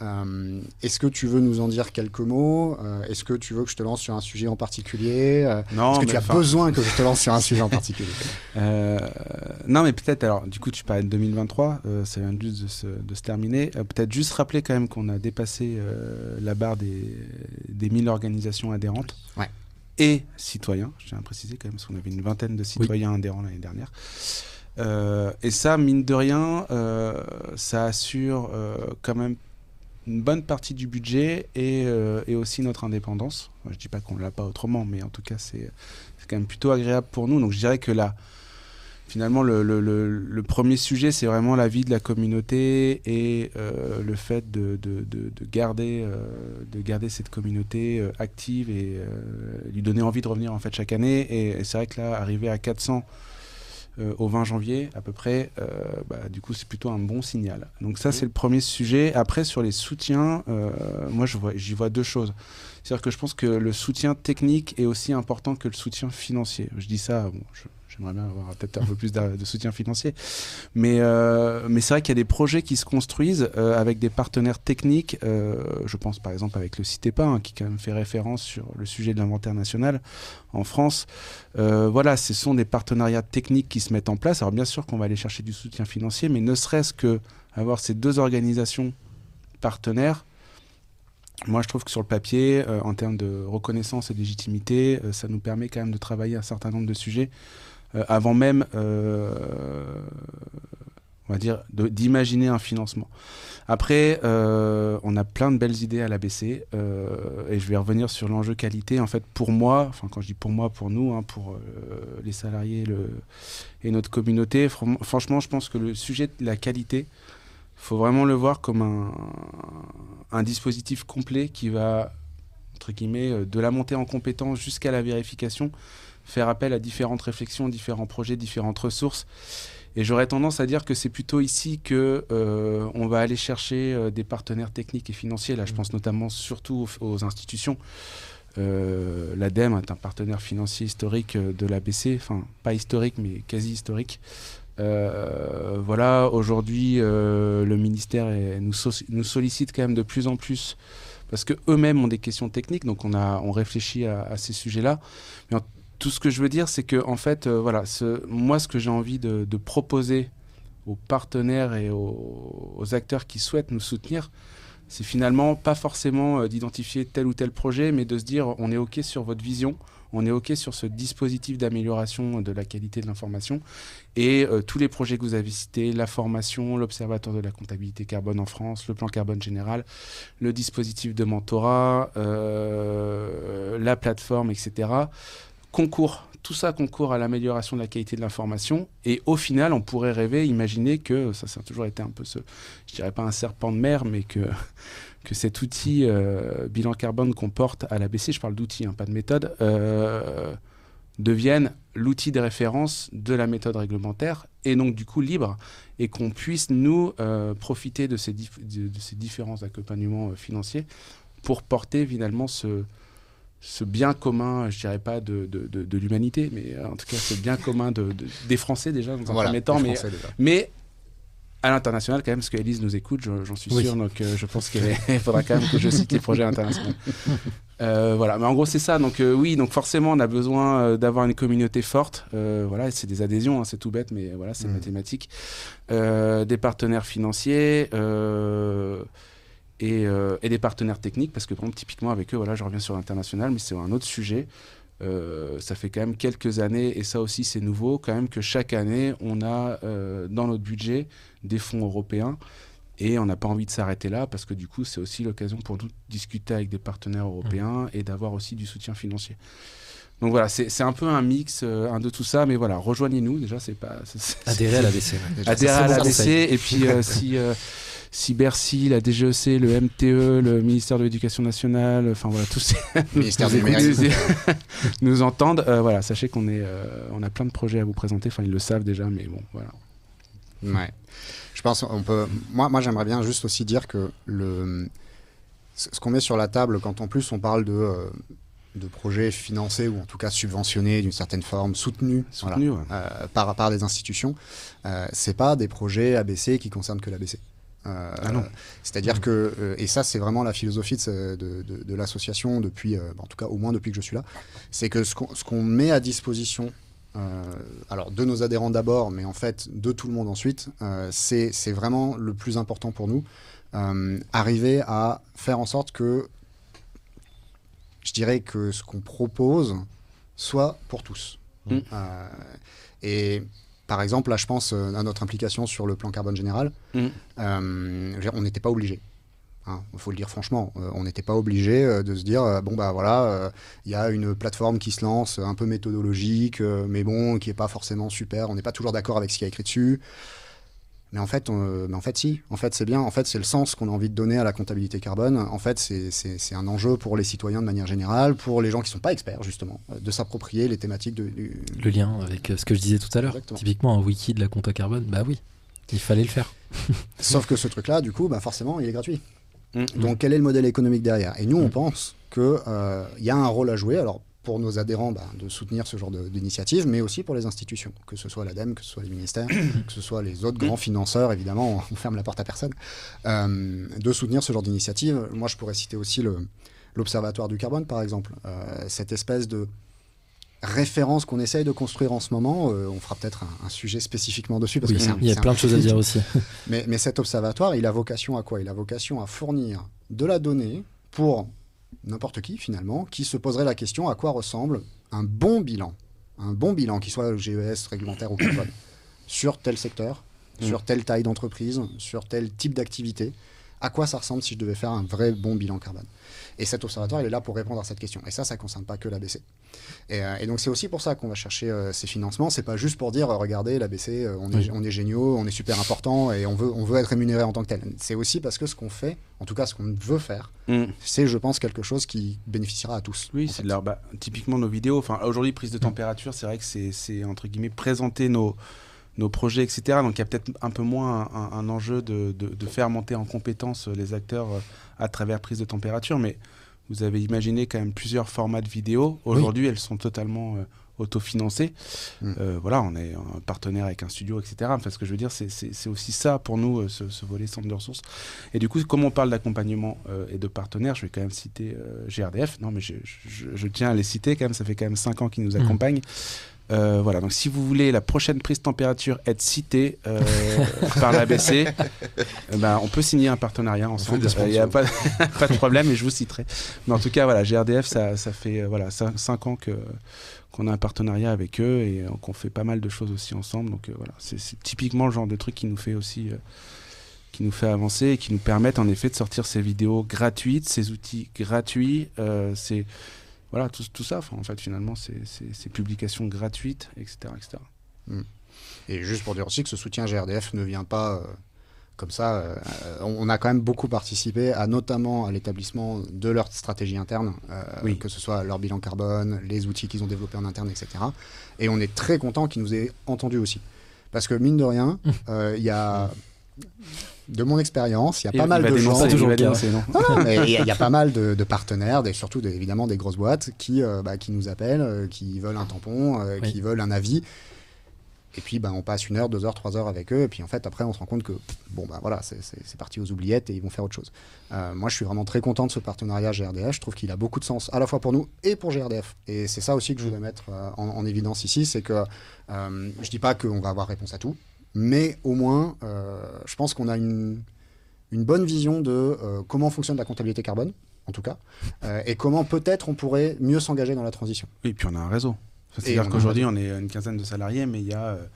Euh, est-ce que tu veux nous en dire quelques mots? Euh, Est-ce que tu veux que je te lance sur un sujet en particulier? Euh, Non. Est-ce que tu as besoin que je te lance sur un sujet en particulier? Non, mais peut-être, alors, du coup, tu parlais de 2023, ça vient juste de se, de se terminer. peut-être juste rappeler quand même qu'on a dépassé la barre des, des 1000 organisations adhérentes. Ouais. Et citoyens, je tiens à préciser quand même, parce qu'on avait une vingtaine de citoyens adhérents l'année dernière. Et ça, mine de rien, ça assure quand même une bonne partie du budget et, euh, aussi notre indépendance. je ne dis pas qu'on ne l'a pas autrement, mais en tout cas, c'est quand même plutôt agréable pour nous. Donc je dirais que là, finalement, le, premier sujet, c'est vraiment la vie de la communauté et euh, le fait de, de, de, de garder, euh, de garder cette communauté active et lui donner envie de revenir en fait chaque année. Et c'est vrai que là, arriver à 400 euh, au 20 janvier à peu près, euh, bah, du coup c'est plutôt un bon signal. Donc ça c'est le premier sujet. Après sur les soutiens, euh, moi j'y vois, vois deux choses. C'est-à-dire que je pense que le soutien technique est aussi important que le soutien financier. Je dis ça, bon, je, J'aimerais bien avoir peut-être un peu plus de, soutien financier. Mais, euh, mais c'est vrai qu'il y a des projets qui se construisent euh, avec des partenaires techniques. Euh, je pense par exemple avec le CITEPA, hein, qui quand même fait référence sur le sujet de l'inventaire national en France. voilà, ce sont des partenariats techniques qui se mettent en place. Alors bien sûr qu'on va aller chercher du soutien financier, mais ne serait-ce que avoir ces deux organisations partenaires, moi, je trouve que sur le papier, en termes de reconnaissance et de légitimité, ça nous permet quand même de travailler un certain nombre de sujets avant même, euh, on va dire, d'imaginer un financement. Après, euh, on a plein de belles idées à l'ABC et je vais revenir sur l'enjeu qualité. En fait, pour moi, enfin quand je dis pour moi, pour nous, hein, pour les salariés et notre communauté, franchement, je pense que le sujet de la qualité, faut vraiment le voir comme un, un, dispositif complet qui va, entre guillemets, de la montée en compétence jusqu'à la vérification, faire appel à différentes réflexions, différents projets, différentes ressources. Et j'aurais tendance à dire que c'est plutôt ici que euh, on va aller chercher euh, des partenaires techniques et financiers. Là, je mmh. pense notamment surtout aux, institutions. Euh, L'ADEME est un partenaire financier historique de l'ABC, enfin pas historique mais quasi historique. voilà, aujourd'hui, le ministère nous, nous, sollicite quand même de plus en plus parce que eux-mêmes ont des questions techniques, donc on a on réfléchit à, à ces sujets-là. Mais en tout ce que je veux dire, c'est que en fait, euh, voilà, moi, ce que j'ai envie de, proposer aux partenaires et aux, acteurs qui souhaitent nous soutenir, c'est finalement pas forcément euh, d'identifier tel ou tel projet, mais de se dire on est OK sur votre vision, on est OK sur ce dispositif d'amélioration de la qualité de l'information et euh, tous les projets que vous avez cités, la formation, l'Observatoire de la comptabilité carbone en France, le plan carbone général, le dispositif de mentorat, la plateforme, etc tout ça concourt à l'amélioration de la qualité de l'information. Et au final, on pourrait rêver, imaginer que, ça, a toujours été un peu ce, je dirais pas un serpent de mer, mais que, que cet outil bilan carbone qu'on porte à l'ABC, je parle d'outil, hein, pas de méthode, devienne l'outil de référence de la méthode réglementaire et donc du coup libre et qu'on puisse nous profiter de ces, de, ces différents accompagnements financiers pour porter finalement ce, ce bien commun, je dirais pas de, de, de, l'humanité, mais euh, en tout cas ce bien commun de, des Français déjà dans un premier temps, mais, mais à l'international quand même, parce qu'Elise nous écoute, j'en suis sûr, donc euh, je pense qu'il faudra quand même que je cite les projets internationaux. Euh, voilà, mais en gros c'est ça. Donc oui, donc forcément on a besoin d'avoir une communauté forte. voilà, c'est des adhésions, hein, c'est tout bête, mais voilà, c'est mmh. mathématique. des partenaires financiers. Euh, et, des partenaires techniques, parce que typiquement avec eux, voilà, je reviens sur l'international, mais c'est un autre sujet. Euh, ça fait quand même quelques années, et ça aussi c'est nouveau, quand même que chaque année, on a euh, dans notre budget des fonds européens, et on n'a pas envie de s'arrêter là, parce que du coup, c'est aussi l'occasion pour nous de discuter avec des partenaires européens mmh. et d'avoir aussi du soutien financier. Donc voilà, c'est un peu un mix un de tout ça, mais voilà, rejoignez-nous déjà, c'est pas. Adhérez à l'ABC. Adhérez à l'ABC, et puis si si Bercy, la DGEC, le MTE, le ministère de l'Éducation nationale, enfin voilà, tous ces ministère nous entendent, euh, voilà, sachez qu'on est, euh, on a plein de projets à vous présenter. Enfin, ils le savent déjà, mais bon, voilà. Ouais. Je pense, on peut. Moi, moi, j'aimerais bien juste aussi dire que le ce qu'on met sur la table, quand en plus on parle de euh, de projets financés ou en tout cas subventionnés d'une certaine forme, soutenus, par, par des institutions, c'est pas des projets ABC qui concernent que l'ABC. Euh, ah c'est-à-dire que, euh, et ça c'est vraiment la philosophie de, l'association depuis, euh, en tout cas au moins depuis que je suis là, c'est que ce qu'on met à disposition alors de nos adhérents d'abord, mais en fait de tout le monde ensuite, c'est vraiment le plus important pour nous. arriver à faire en sorte que, dirais que ce qu'on propose soit pour tous. Mmh. et par exemple, là, je pense euh, à notre implication sur le plan carbone général. Mm. Euh, on n'était pas obligé. Il hein, faut le dire franchement, euh, on n'était pas obligé de se dire bon bah voilà, il y a une plateforme qui se lance, un peu méthodologique, mais bon, qui est pas forcément super. On n'est pas toujours d'accord avec ce qui est écrit dessus. Mais en fait, mais en fait, si. En fait, c'est bien. En fait, c'est le sens qu'on a envie de donner à la comptabilité carbone. En fait, c'est un enjeu pour les citoyens de manière générale, pour les gens qui ne sont pas experts, justement, de s'approprier les thématiques de, du... Le lien avec euh, ce que je disais tout à l'heure. Typiquement, un wiki de la compta carbone, bah oui, il fallait le faire. Sauf que ce truc-là, du coup, bah forcément, il est gratuit. Mm. Donc, quel est le modèle économique derrière? Et nous, on mm. pense qu'il euh, y a un rôle à jouer. Alors, pour nos adhérents bah, de soutenir ce genre d'initiative, mais aussi pour les institutions, que ce soit l'ADEME, que ce soit les ministères, que ce soit les autres grands financeurs, évidemment, on ferme la porte à personne, euh, de soutenir ce genre d'initiative. Moi, je pourrais citer aussi l'Observatoire du carbone, par exemple, euh, cette espèce de référence qu'on essaye de construire en ce moment. Euh, on fera peut-être un, sujet spécifiquement dessus. Parce que il y a plein de choses à dire aussi. mais, mais cet observatoire, il a vocation à quoi? Il a vocation à fournir de la donnée pour n'importe qui finalement, qui se poserait la question à quoi ressemble un bon bilan, un bon bilan, qui soit GES, réglementaire ou carbone, sur tel secteur, mm. sur telle taille d'entreprise, sur tel type d'activité, à quoi ça ressemble si je devais faire un vrai bon bilan carbone. Et cet observatoire, il est là pour répondre à cette question. Et ça, ça ne concerne pas que l'ABC. Et, euh, et donc, c'est aussi pour ça qu'on va chercher euh, ces financements. C'est pas juste pour dire, euh, regardez, l'ABC, on, est, on est géniaux, on est super important et on veut, on veut être rémunéré en tant que tel. C'est aussi parce que ce qu'on fait, en tout cas ce qu'on veut faire, mm. c'est, je pense, quelque chose qui bénéficiera à tous. Oui, c'est bah, typiquement nos vidéos. Enfin, aujourd'hui, prise de température, c'est vrai que c'est, entre guillemets, présenter nos nos projets, etc. Donc il y a peut-être un peu moins un, enjeu de, de, faire monter en compétence les acteurs à travers prise de température, mais vous avez imaginé quand même plusieurs formats de vidéos. Aujourd'hui, elles sont totalement euh, autofinancées. Mm. Euh, voilà, on est un partenaire avec un studio, etc. Enfin, ce que je veux dire, c'est aussi ça pour nous, euh, ce, volet centre de ressources. Et du coup, comme on parle d'accompagnement et de partenaires, je vais quand même citer GRDF. Non, mais je, je, tiens à les citer quand même. Ça fait quand même cinq ans qu'ils nous mm. accompagnent. Euh, voilà, donc si vous voulez la prochaine prise de température être citée euh, par l'ABC, euh, ben, on peut signer un partenariat ensemble. Il n'y a pas, pas, de problème et je vous citerai. Mais en tout cas, voilà, GRDF, ça, ça fait voilà, 5 ans que qu'on a un partenariat avec eux et qu'on fait pas mal de choses aussi ensemble. Donc voilà, c'est typiquement le genre de truc qui nous fait aussi qui nous fait avancer et qui nous permettent en effet de sortir ces vidéos gratuites, ces outils gratuits. c'est voilà, tout, tout ça, en fait, finalement, c'est publications gratuites, etc. etc. Hmm. Et juste pour dire aussi que ce soutien GRDF ne vient pas euh, comme ça, euh, on a quand même beaucoup participé à notamment à l'établissement de leur stratégie interne, euh, que ce soit leur bilan carbone, les outils qu'ils ont développés en interne, etc. Et on est très content qu'ils nous aient entendus aussi. Parce que mine de rien, euh, il y a de mon expérience, il y a pas mal de gens. Il y, a pas mal de, partenaires, et surtout évidemment des grosses boîtes qui, bah, qui nous appellent, qui veulent un tampon, qui veulent un avis. Et puis, ben, on passe une heure, deux heures, trois heures avec eux. Et puis, en fait, après, on se rend compte que, bon, ben voilà, c'est parti aux oubliettes et ils vont faire autre chose. Euh, moi, je suis vraiment très content de ce partenariat GRDF. Je trouve qu'il a beaucoup de sens, à la fois pour nous et pour GRDF. Et c'est ça aussi que je voulais mettre euh, en, évidence ici. C'est que euh, je dis pas qu'on va avoir réponse à tout, mais au moins, je pense qu'on a une, une, bonne vision de comment fonctionne la comptabilité carbone, en tout cas, et comment peut-être on pourrait mieux s'engager dans la transition. Oui, et puis on a un réseau. C'est-à-dire qu'aujourd'hui, on est une quinzaine de salariés, mais il y a. Euh,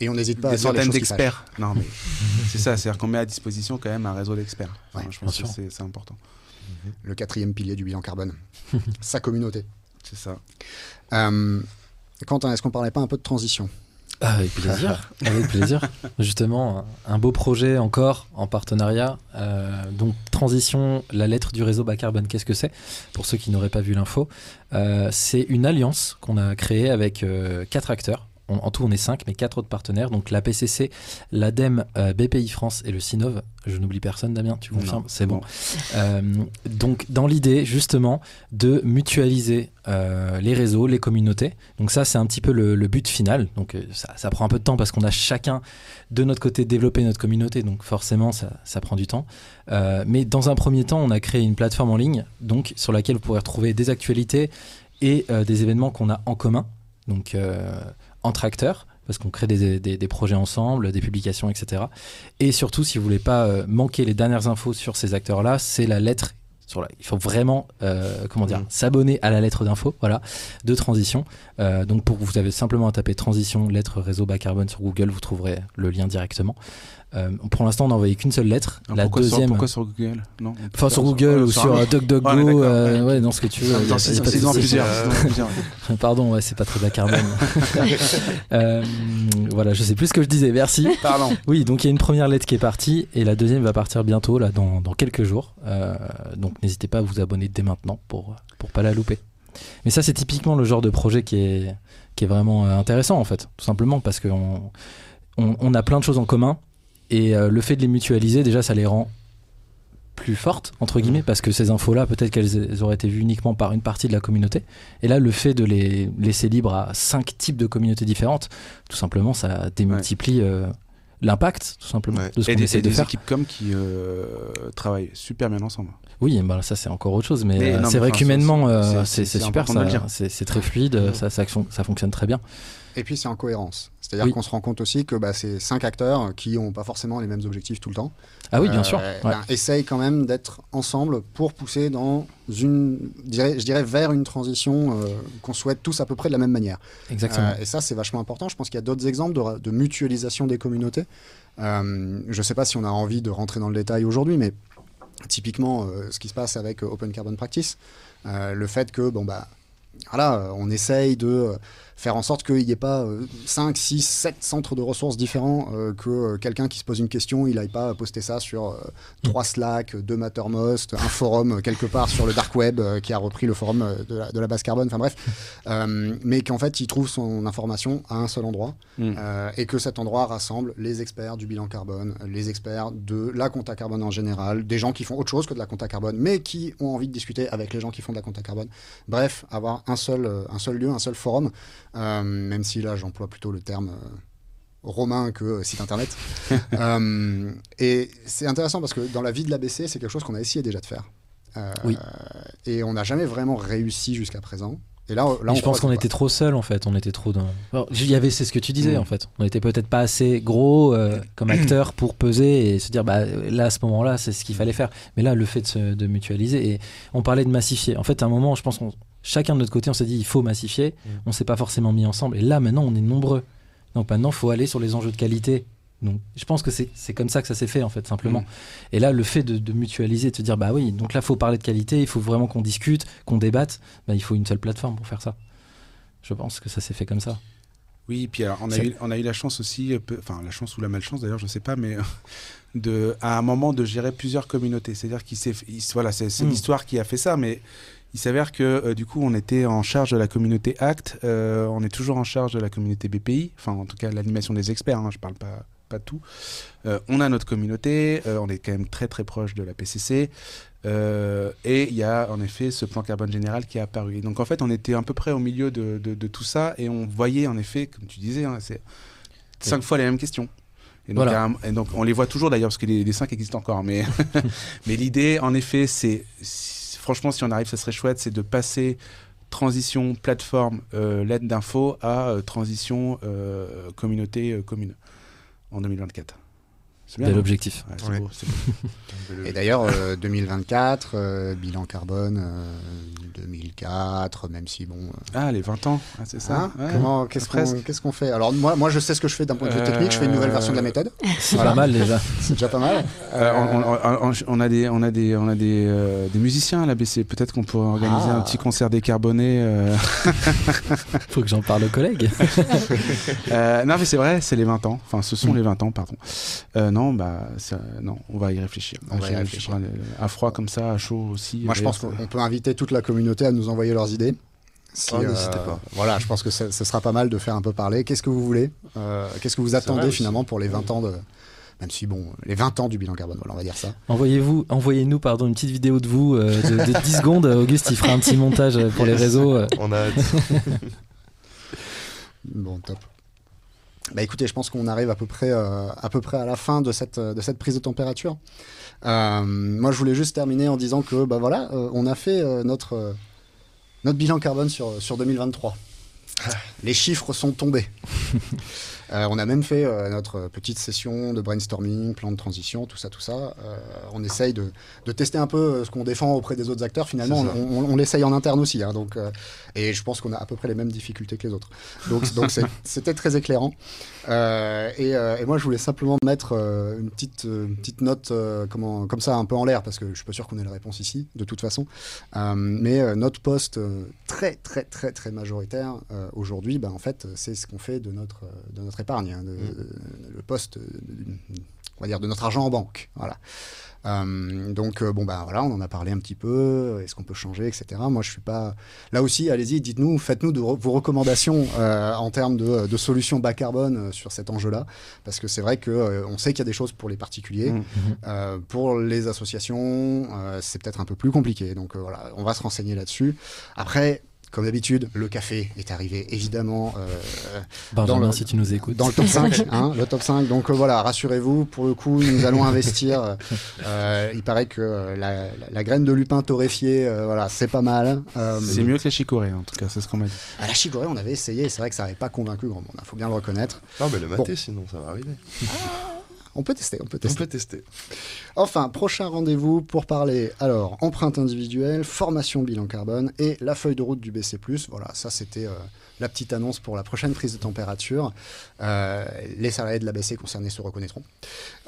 et on n'hésite pas des à centaines d'experts. Non, mais c'est ça, c'est-à-dire qu'on met à disposition quand même un réseau d'experts. je pense que c'est important. Mhm. Le quatrième pilier du bilan carbone, sa communauté. C'est ça. Euh, Quentin, est-ce qu'on parlait pas un peu de transition? Avec plaisir, avec plaisir. Justement, un beau projet encore en partenariat. Euh, donc, transition, la lettre du réseau bas carbone, qu'est-ce que c'est? Pour ceux qui n'auraient pas vu l'info, euh, c'est une alliance qu'on a créée avec euh, quatre acteurs en tout, on est cinq, mais quatre autres partenaires. Donc la PCC, l'ADEME, euh, BPI France et le SINOV. Je n'oublie personne, Damien, tu confirmes? C'est bon. Euh, donc dans l'idée, justement, de mutualiser euh, les réseaux, les communautés. Donc ça, c'est un petit peu le, but final. Donc ça, prend un peu de temps parce qu'on a chacun de notre côté développé notre communauté. Donc forcément, ça, ça prend du temps. mais dans un premier temps, on a créé une plateforme en ligne donc, sur laquelle vous pourrez retrouver des actualités et des événements qu'on a en commun. Donc entre acteurs parce qu'on crée des, des, projets ensemble, des publications, etc. Et surtout, si vous voulez pas euh, manquer les dernières infos sur ces acteurs-là, c'est la lettre. Sur la, il faut vraiment, euh, comment dire, mmh. s'abonner à la lettre d'info, voilà, de transition. Euh, donc pour vous avez simplement à taper transition lettre réseau bas carbone sur Google, vous trouverez le lien directement. Euh, pour l'instant, on n'a envoyé qu'une seule lettre. la pourquoi deuxième. Sur, pourquoi sur Google? Non, Enfin, sur Google ou sur DuckDuckGo, ah, euh, ouais, dans ce que tu veux. C'est plusieurs. Pardon, ouais, c'est pas très bas carbone. euh, voilà, je sais plus ce que je disais. Merci. Pardon. Oui, donc il y a une première lettre qui est partie et la deuxième va partir bientôt, là, dans, dans quelques jours. Euh, donc n'hésitez pas à vous abonner dès maintenant pour pour pas la louper. Mais ça, c'est typiquement le genre de projet qui est qui est vraiment euh, intéressant en fait, tout simplement parce qu'on on, on a plein de choses en commun et euh, le fait de les mutualiser, déjà, ça les rend plus fortes, entre guillemets, mmh. parce que ces infos-là, peut-être qu'elles auraient été vues uniquement par une partie de la communauté. Et là, le fait de les laisser libres à cinq types de communautés différentes, tout simplement, ça démultiplie euh, l'impact, tout simplement, de ce qu'on essaie de faire. des équipes comme qui euh, travaillent super bien ensemble. Oui, bah, ça c'est encore autre chose, mais, c'est vrai qu'humainement, c'est super, c'est très fluide, ça, ça, ça fonctionne très bien. Et puis c'est en cohérence. C'est-à-dire qu'on se rend compte aussi que bah, c'est cinq acteurs qui n'ont pas forcément les mêmes objectifs tout le temps. Ah oui, bien sûr. Euh, ben, essayent quand même d'être ensemble pour pousser dans une, je dirais, vers une transition euh, qu'on souhaite tous à peu près de la même manière. Exactement. Euh, et ça, c'est vachement important. Je pense qu'il y a d'autres exemples de, mutualisation des communautés. je ne sais pas si on a envie de rentrer dans le détail aujourd'hui, mais typiquement, ce qui se passe avec Open Carbon Practice, le fait que, bon, bah, voilà, on essaye de faire en sorte qu'il n'y ait pas 5, 6, 7 centres de ressources différents, euh, que euh, quelqu'un qui se pose une question, il n'aille pas poster ça sur euh, trois Slack, deux Mattermost, un forum quelque part sur le dark web qui a repris le forum de la, base carbone, enfin bref, mais qu'en fait il trouve son information à un seul endroit mm. et que cet endroit rassemble les experts du bilan carbone, les experts de la compta carbone en général, des gens qui font autre chose que de la compta carbone, mais qui ont envie de discuter avec les gens qui font de la compta carbone. Bref, avoir un seul, un seul lieu, un seul forum euh, même si là j'emploie plutôt le terme euh, romain que euh, site internet. et c'est intéressant parce que dans la vie de l'ABC, c'est quelque chose qu'on a essayé déjà de faire. oui. Et on n'a jamais vraiment réussi jusqu'à présent. Et là, là je pense qu'on était trop seul en fait. On était trop dans. Il y avait, c'est ce que tu disais mm. en fait. On était peut-être pas assez gros comme acteur pour peser et se dire bah là à ce moment-là c'est ce qu'il fallait faire. Mais là le fait de, de, mutualiser et on parlait de massifier. En fait à un moment je pense qu'on chacun de notre côté, on s'est dit il faut massifier. On mm. On s'est pas forcément mis ensemble. Et là, maintenant, on est nombreux. Donc maintenant, il faut aller sur les enjeux de qualité. Donc, je pense que c'est comme ça que ça s'est fait, en fait, simplement. Mm. Et là, le fait de, mutualiser, de se dire, bah oui, donc là, il faut parler de qualité, il faut vraiment qu'on discute, qu'on débatte, bah, il faut une seule plateforme pour faire ça. Je pense que ça s'est fait comme ça. Oui, puis on, a eu, on a eu la chance aussi, enfin la chance ou la malchance d'ailleurs, je ne sais pas, mais de, à un moment de gérer plusieurs communautés. C'est-à-dire voilà, c'est hmm. l'histoire qui a fait ça, mais il s'avère que euh, du coup, on était en charge de la communauté ACT, euh, on est toujours en charge de la communauté BPI, enfin en tout cas l'animation des experts, hein, je ne parle pas, pas de tout. Euh, on a notre communauté, on est quand même très très proche de la PCC, et il y a en effet ce plan carbone général qui est apparu. Et donc en fait, on était à peu près au milieu de, de, tout ça, et on voyait en effet, comme tu disais, hein, c'est cinq fois les mêmes questions. Et donc, et donc, on les voit toujours d'ailleurs parce que les, les cinq existent encore. Mais, mais l'idée, en effet, c'est franchement, si on arrive, ça serait chouette, c'est de passer transition plateforme euh, lettre d'info à euh, transition euh, communauté commune en 2024. C'est bien l'objectif. Et d'ailleurs, 2024, bilan carbone, 2004, même si bon. Euh, ah, les 20 ans, ah, c'est ça. Hein Comment, qu'est-ce qu'on fait? Alors moi, moi, je sais ce que je fais d'un point de vue technique. Je fais une nouvelle version de la méthode. C'est pas mal déjà. C'est déjà pas mal. Euh, on, a des, on a des, on a des, euh, des musiciens à l'ABC. Peut-être qu'on pourrait organiser un ah. petit concert décarboné. Faut que j'en parle aux collègues. non, mais c'est vrai, c'est les 20 ans. Enfin, ce sont mm. les 20 ans, pardon. non, bah, non, on va y réfléchir. On va y réfléchir. À froid comme ça, à chaud aussi. Moi, je pense qu'on peut inviter toute la communauté à nous envoyer leurs idées. Ah, n'hésitez euh, pas. Voilà, je pense que ce sera pas mal de faire un peu parler. Qu'est-ce que vous voulez euh, Qu'est-ce que vous attendez finalement pour les 20 ans de. Même si, bon, les 20 ans du bilan carbone, voilà, on va dire ça. Envoyez-vous, envoyez-nous pardon, une petite vidéo de vous euh, de, 10 secondes. Auguste, il fera un petit montage pour les réseaux. On a bon, top. Bah écoutez, je pense qu'on arrive à peu près, à peu près à la fin de cette, de cette prise de température. moi, je voulais juste terminer en disant que, bah voilà, on a fait notre notre bilan carbone sur, sur 2023. Ah. Les chiffres sont tombés. Euh, on a même fait euh, notre petite session de brainstorming, plan de transition, tout ça, tout ça. Euh, on essaye de, tester un peu ce qu'on défend auprès des autres acteurs. Finalement, on, l'essaye en interne aussi. Hein, donc, et je pense qu'on a à peu près les mêmes difficultés que les autres. Donc, donc c'était très éclairant. Et, moi, je voulais simplement mettre une petite, petite note comment, comme ça, un peu en l'air, parce que je suis pas sûr qu'on ait la réponse ici, de toute façon. mais notre poste très, très, très, très majoritaire aujourd'hui, ben, en fait, c'est ce qu'on fait de notre, de notre épargne, hein, mm. le poste, on va dire, de notre argent en banque. Voilà. Euh, donc euh, bon ben voilà, on en a parlé un petit peu. Est-ce qu'on peut changer, etc. Moi je suis pas. Là aussi, allez-y, dites-nous, faites-nous vos recommandations euh, en termes de, solutions bas carbone sur cet enjeu-là, parce que c'est vrai que on sait qu'il y a des choses pour les particuliers, mm. pour les associations, c'est peut-être un peu plus compliqué. Donc voilà, on va se renseigner là-dessus. Après, comme d'habitude, le café est arrivé évidemment euh, dans le, si tu nous écoutes. Dans le top 5, hein, le top 5. Donc euh, voilà, rassurez-vous, pour le coup, nous allons investir. Euh, il paraît que la, graine de lupin torréfiée, voilà, c'est pas mal. c'est mieux que la chicorée, en tout cas, c'est ce qu'on m'a dit. À la chicorée, on avait essayé, c'est vrai que ça n'avait pas convaincu grand monde, il hein, faut bien le reconnaître. Non, mais le maté, sinon, ça va arriver. On peut tester, on peut tester. On peut tester. Enfin, prochain rendez-vous pour parler alors empreinte individuelle, formation bilan carbone et la feuille de route du BC+. Voilà, ça c'était euh, la petite annonce pour la prochaine prise de température. Euh, les salariés de la BC concernés se reconnaîtront.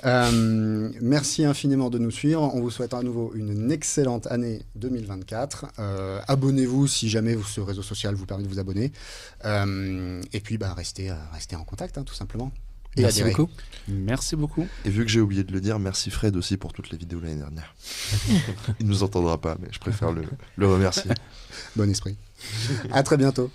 Euh, merci infiniment de nous suivre. On vous souhaite à nouveau une excellente année 2024. Abonnez-vous si jamais ce réseau social vous permet de vous abonner. et puis, bah, restez, restez en contact, hein, tout simplement. Merci beaucoup. Merci beaucoup. Et vu que j'ai oublié de le dire, merci Fred aussi pour toutes les vidéos l'année dernière. Il nous entendra pas, mais je préfère le, le remercier. Bon esprit. À très bientôt.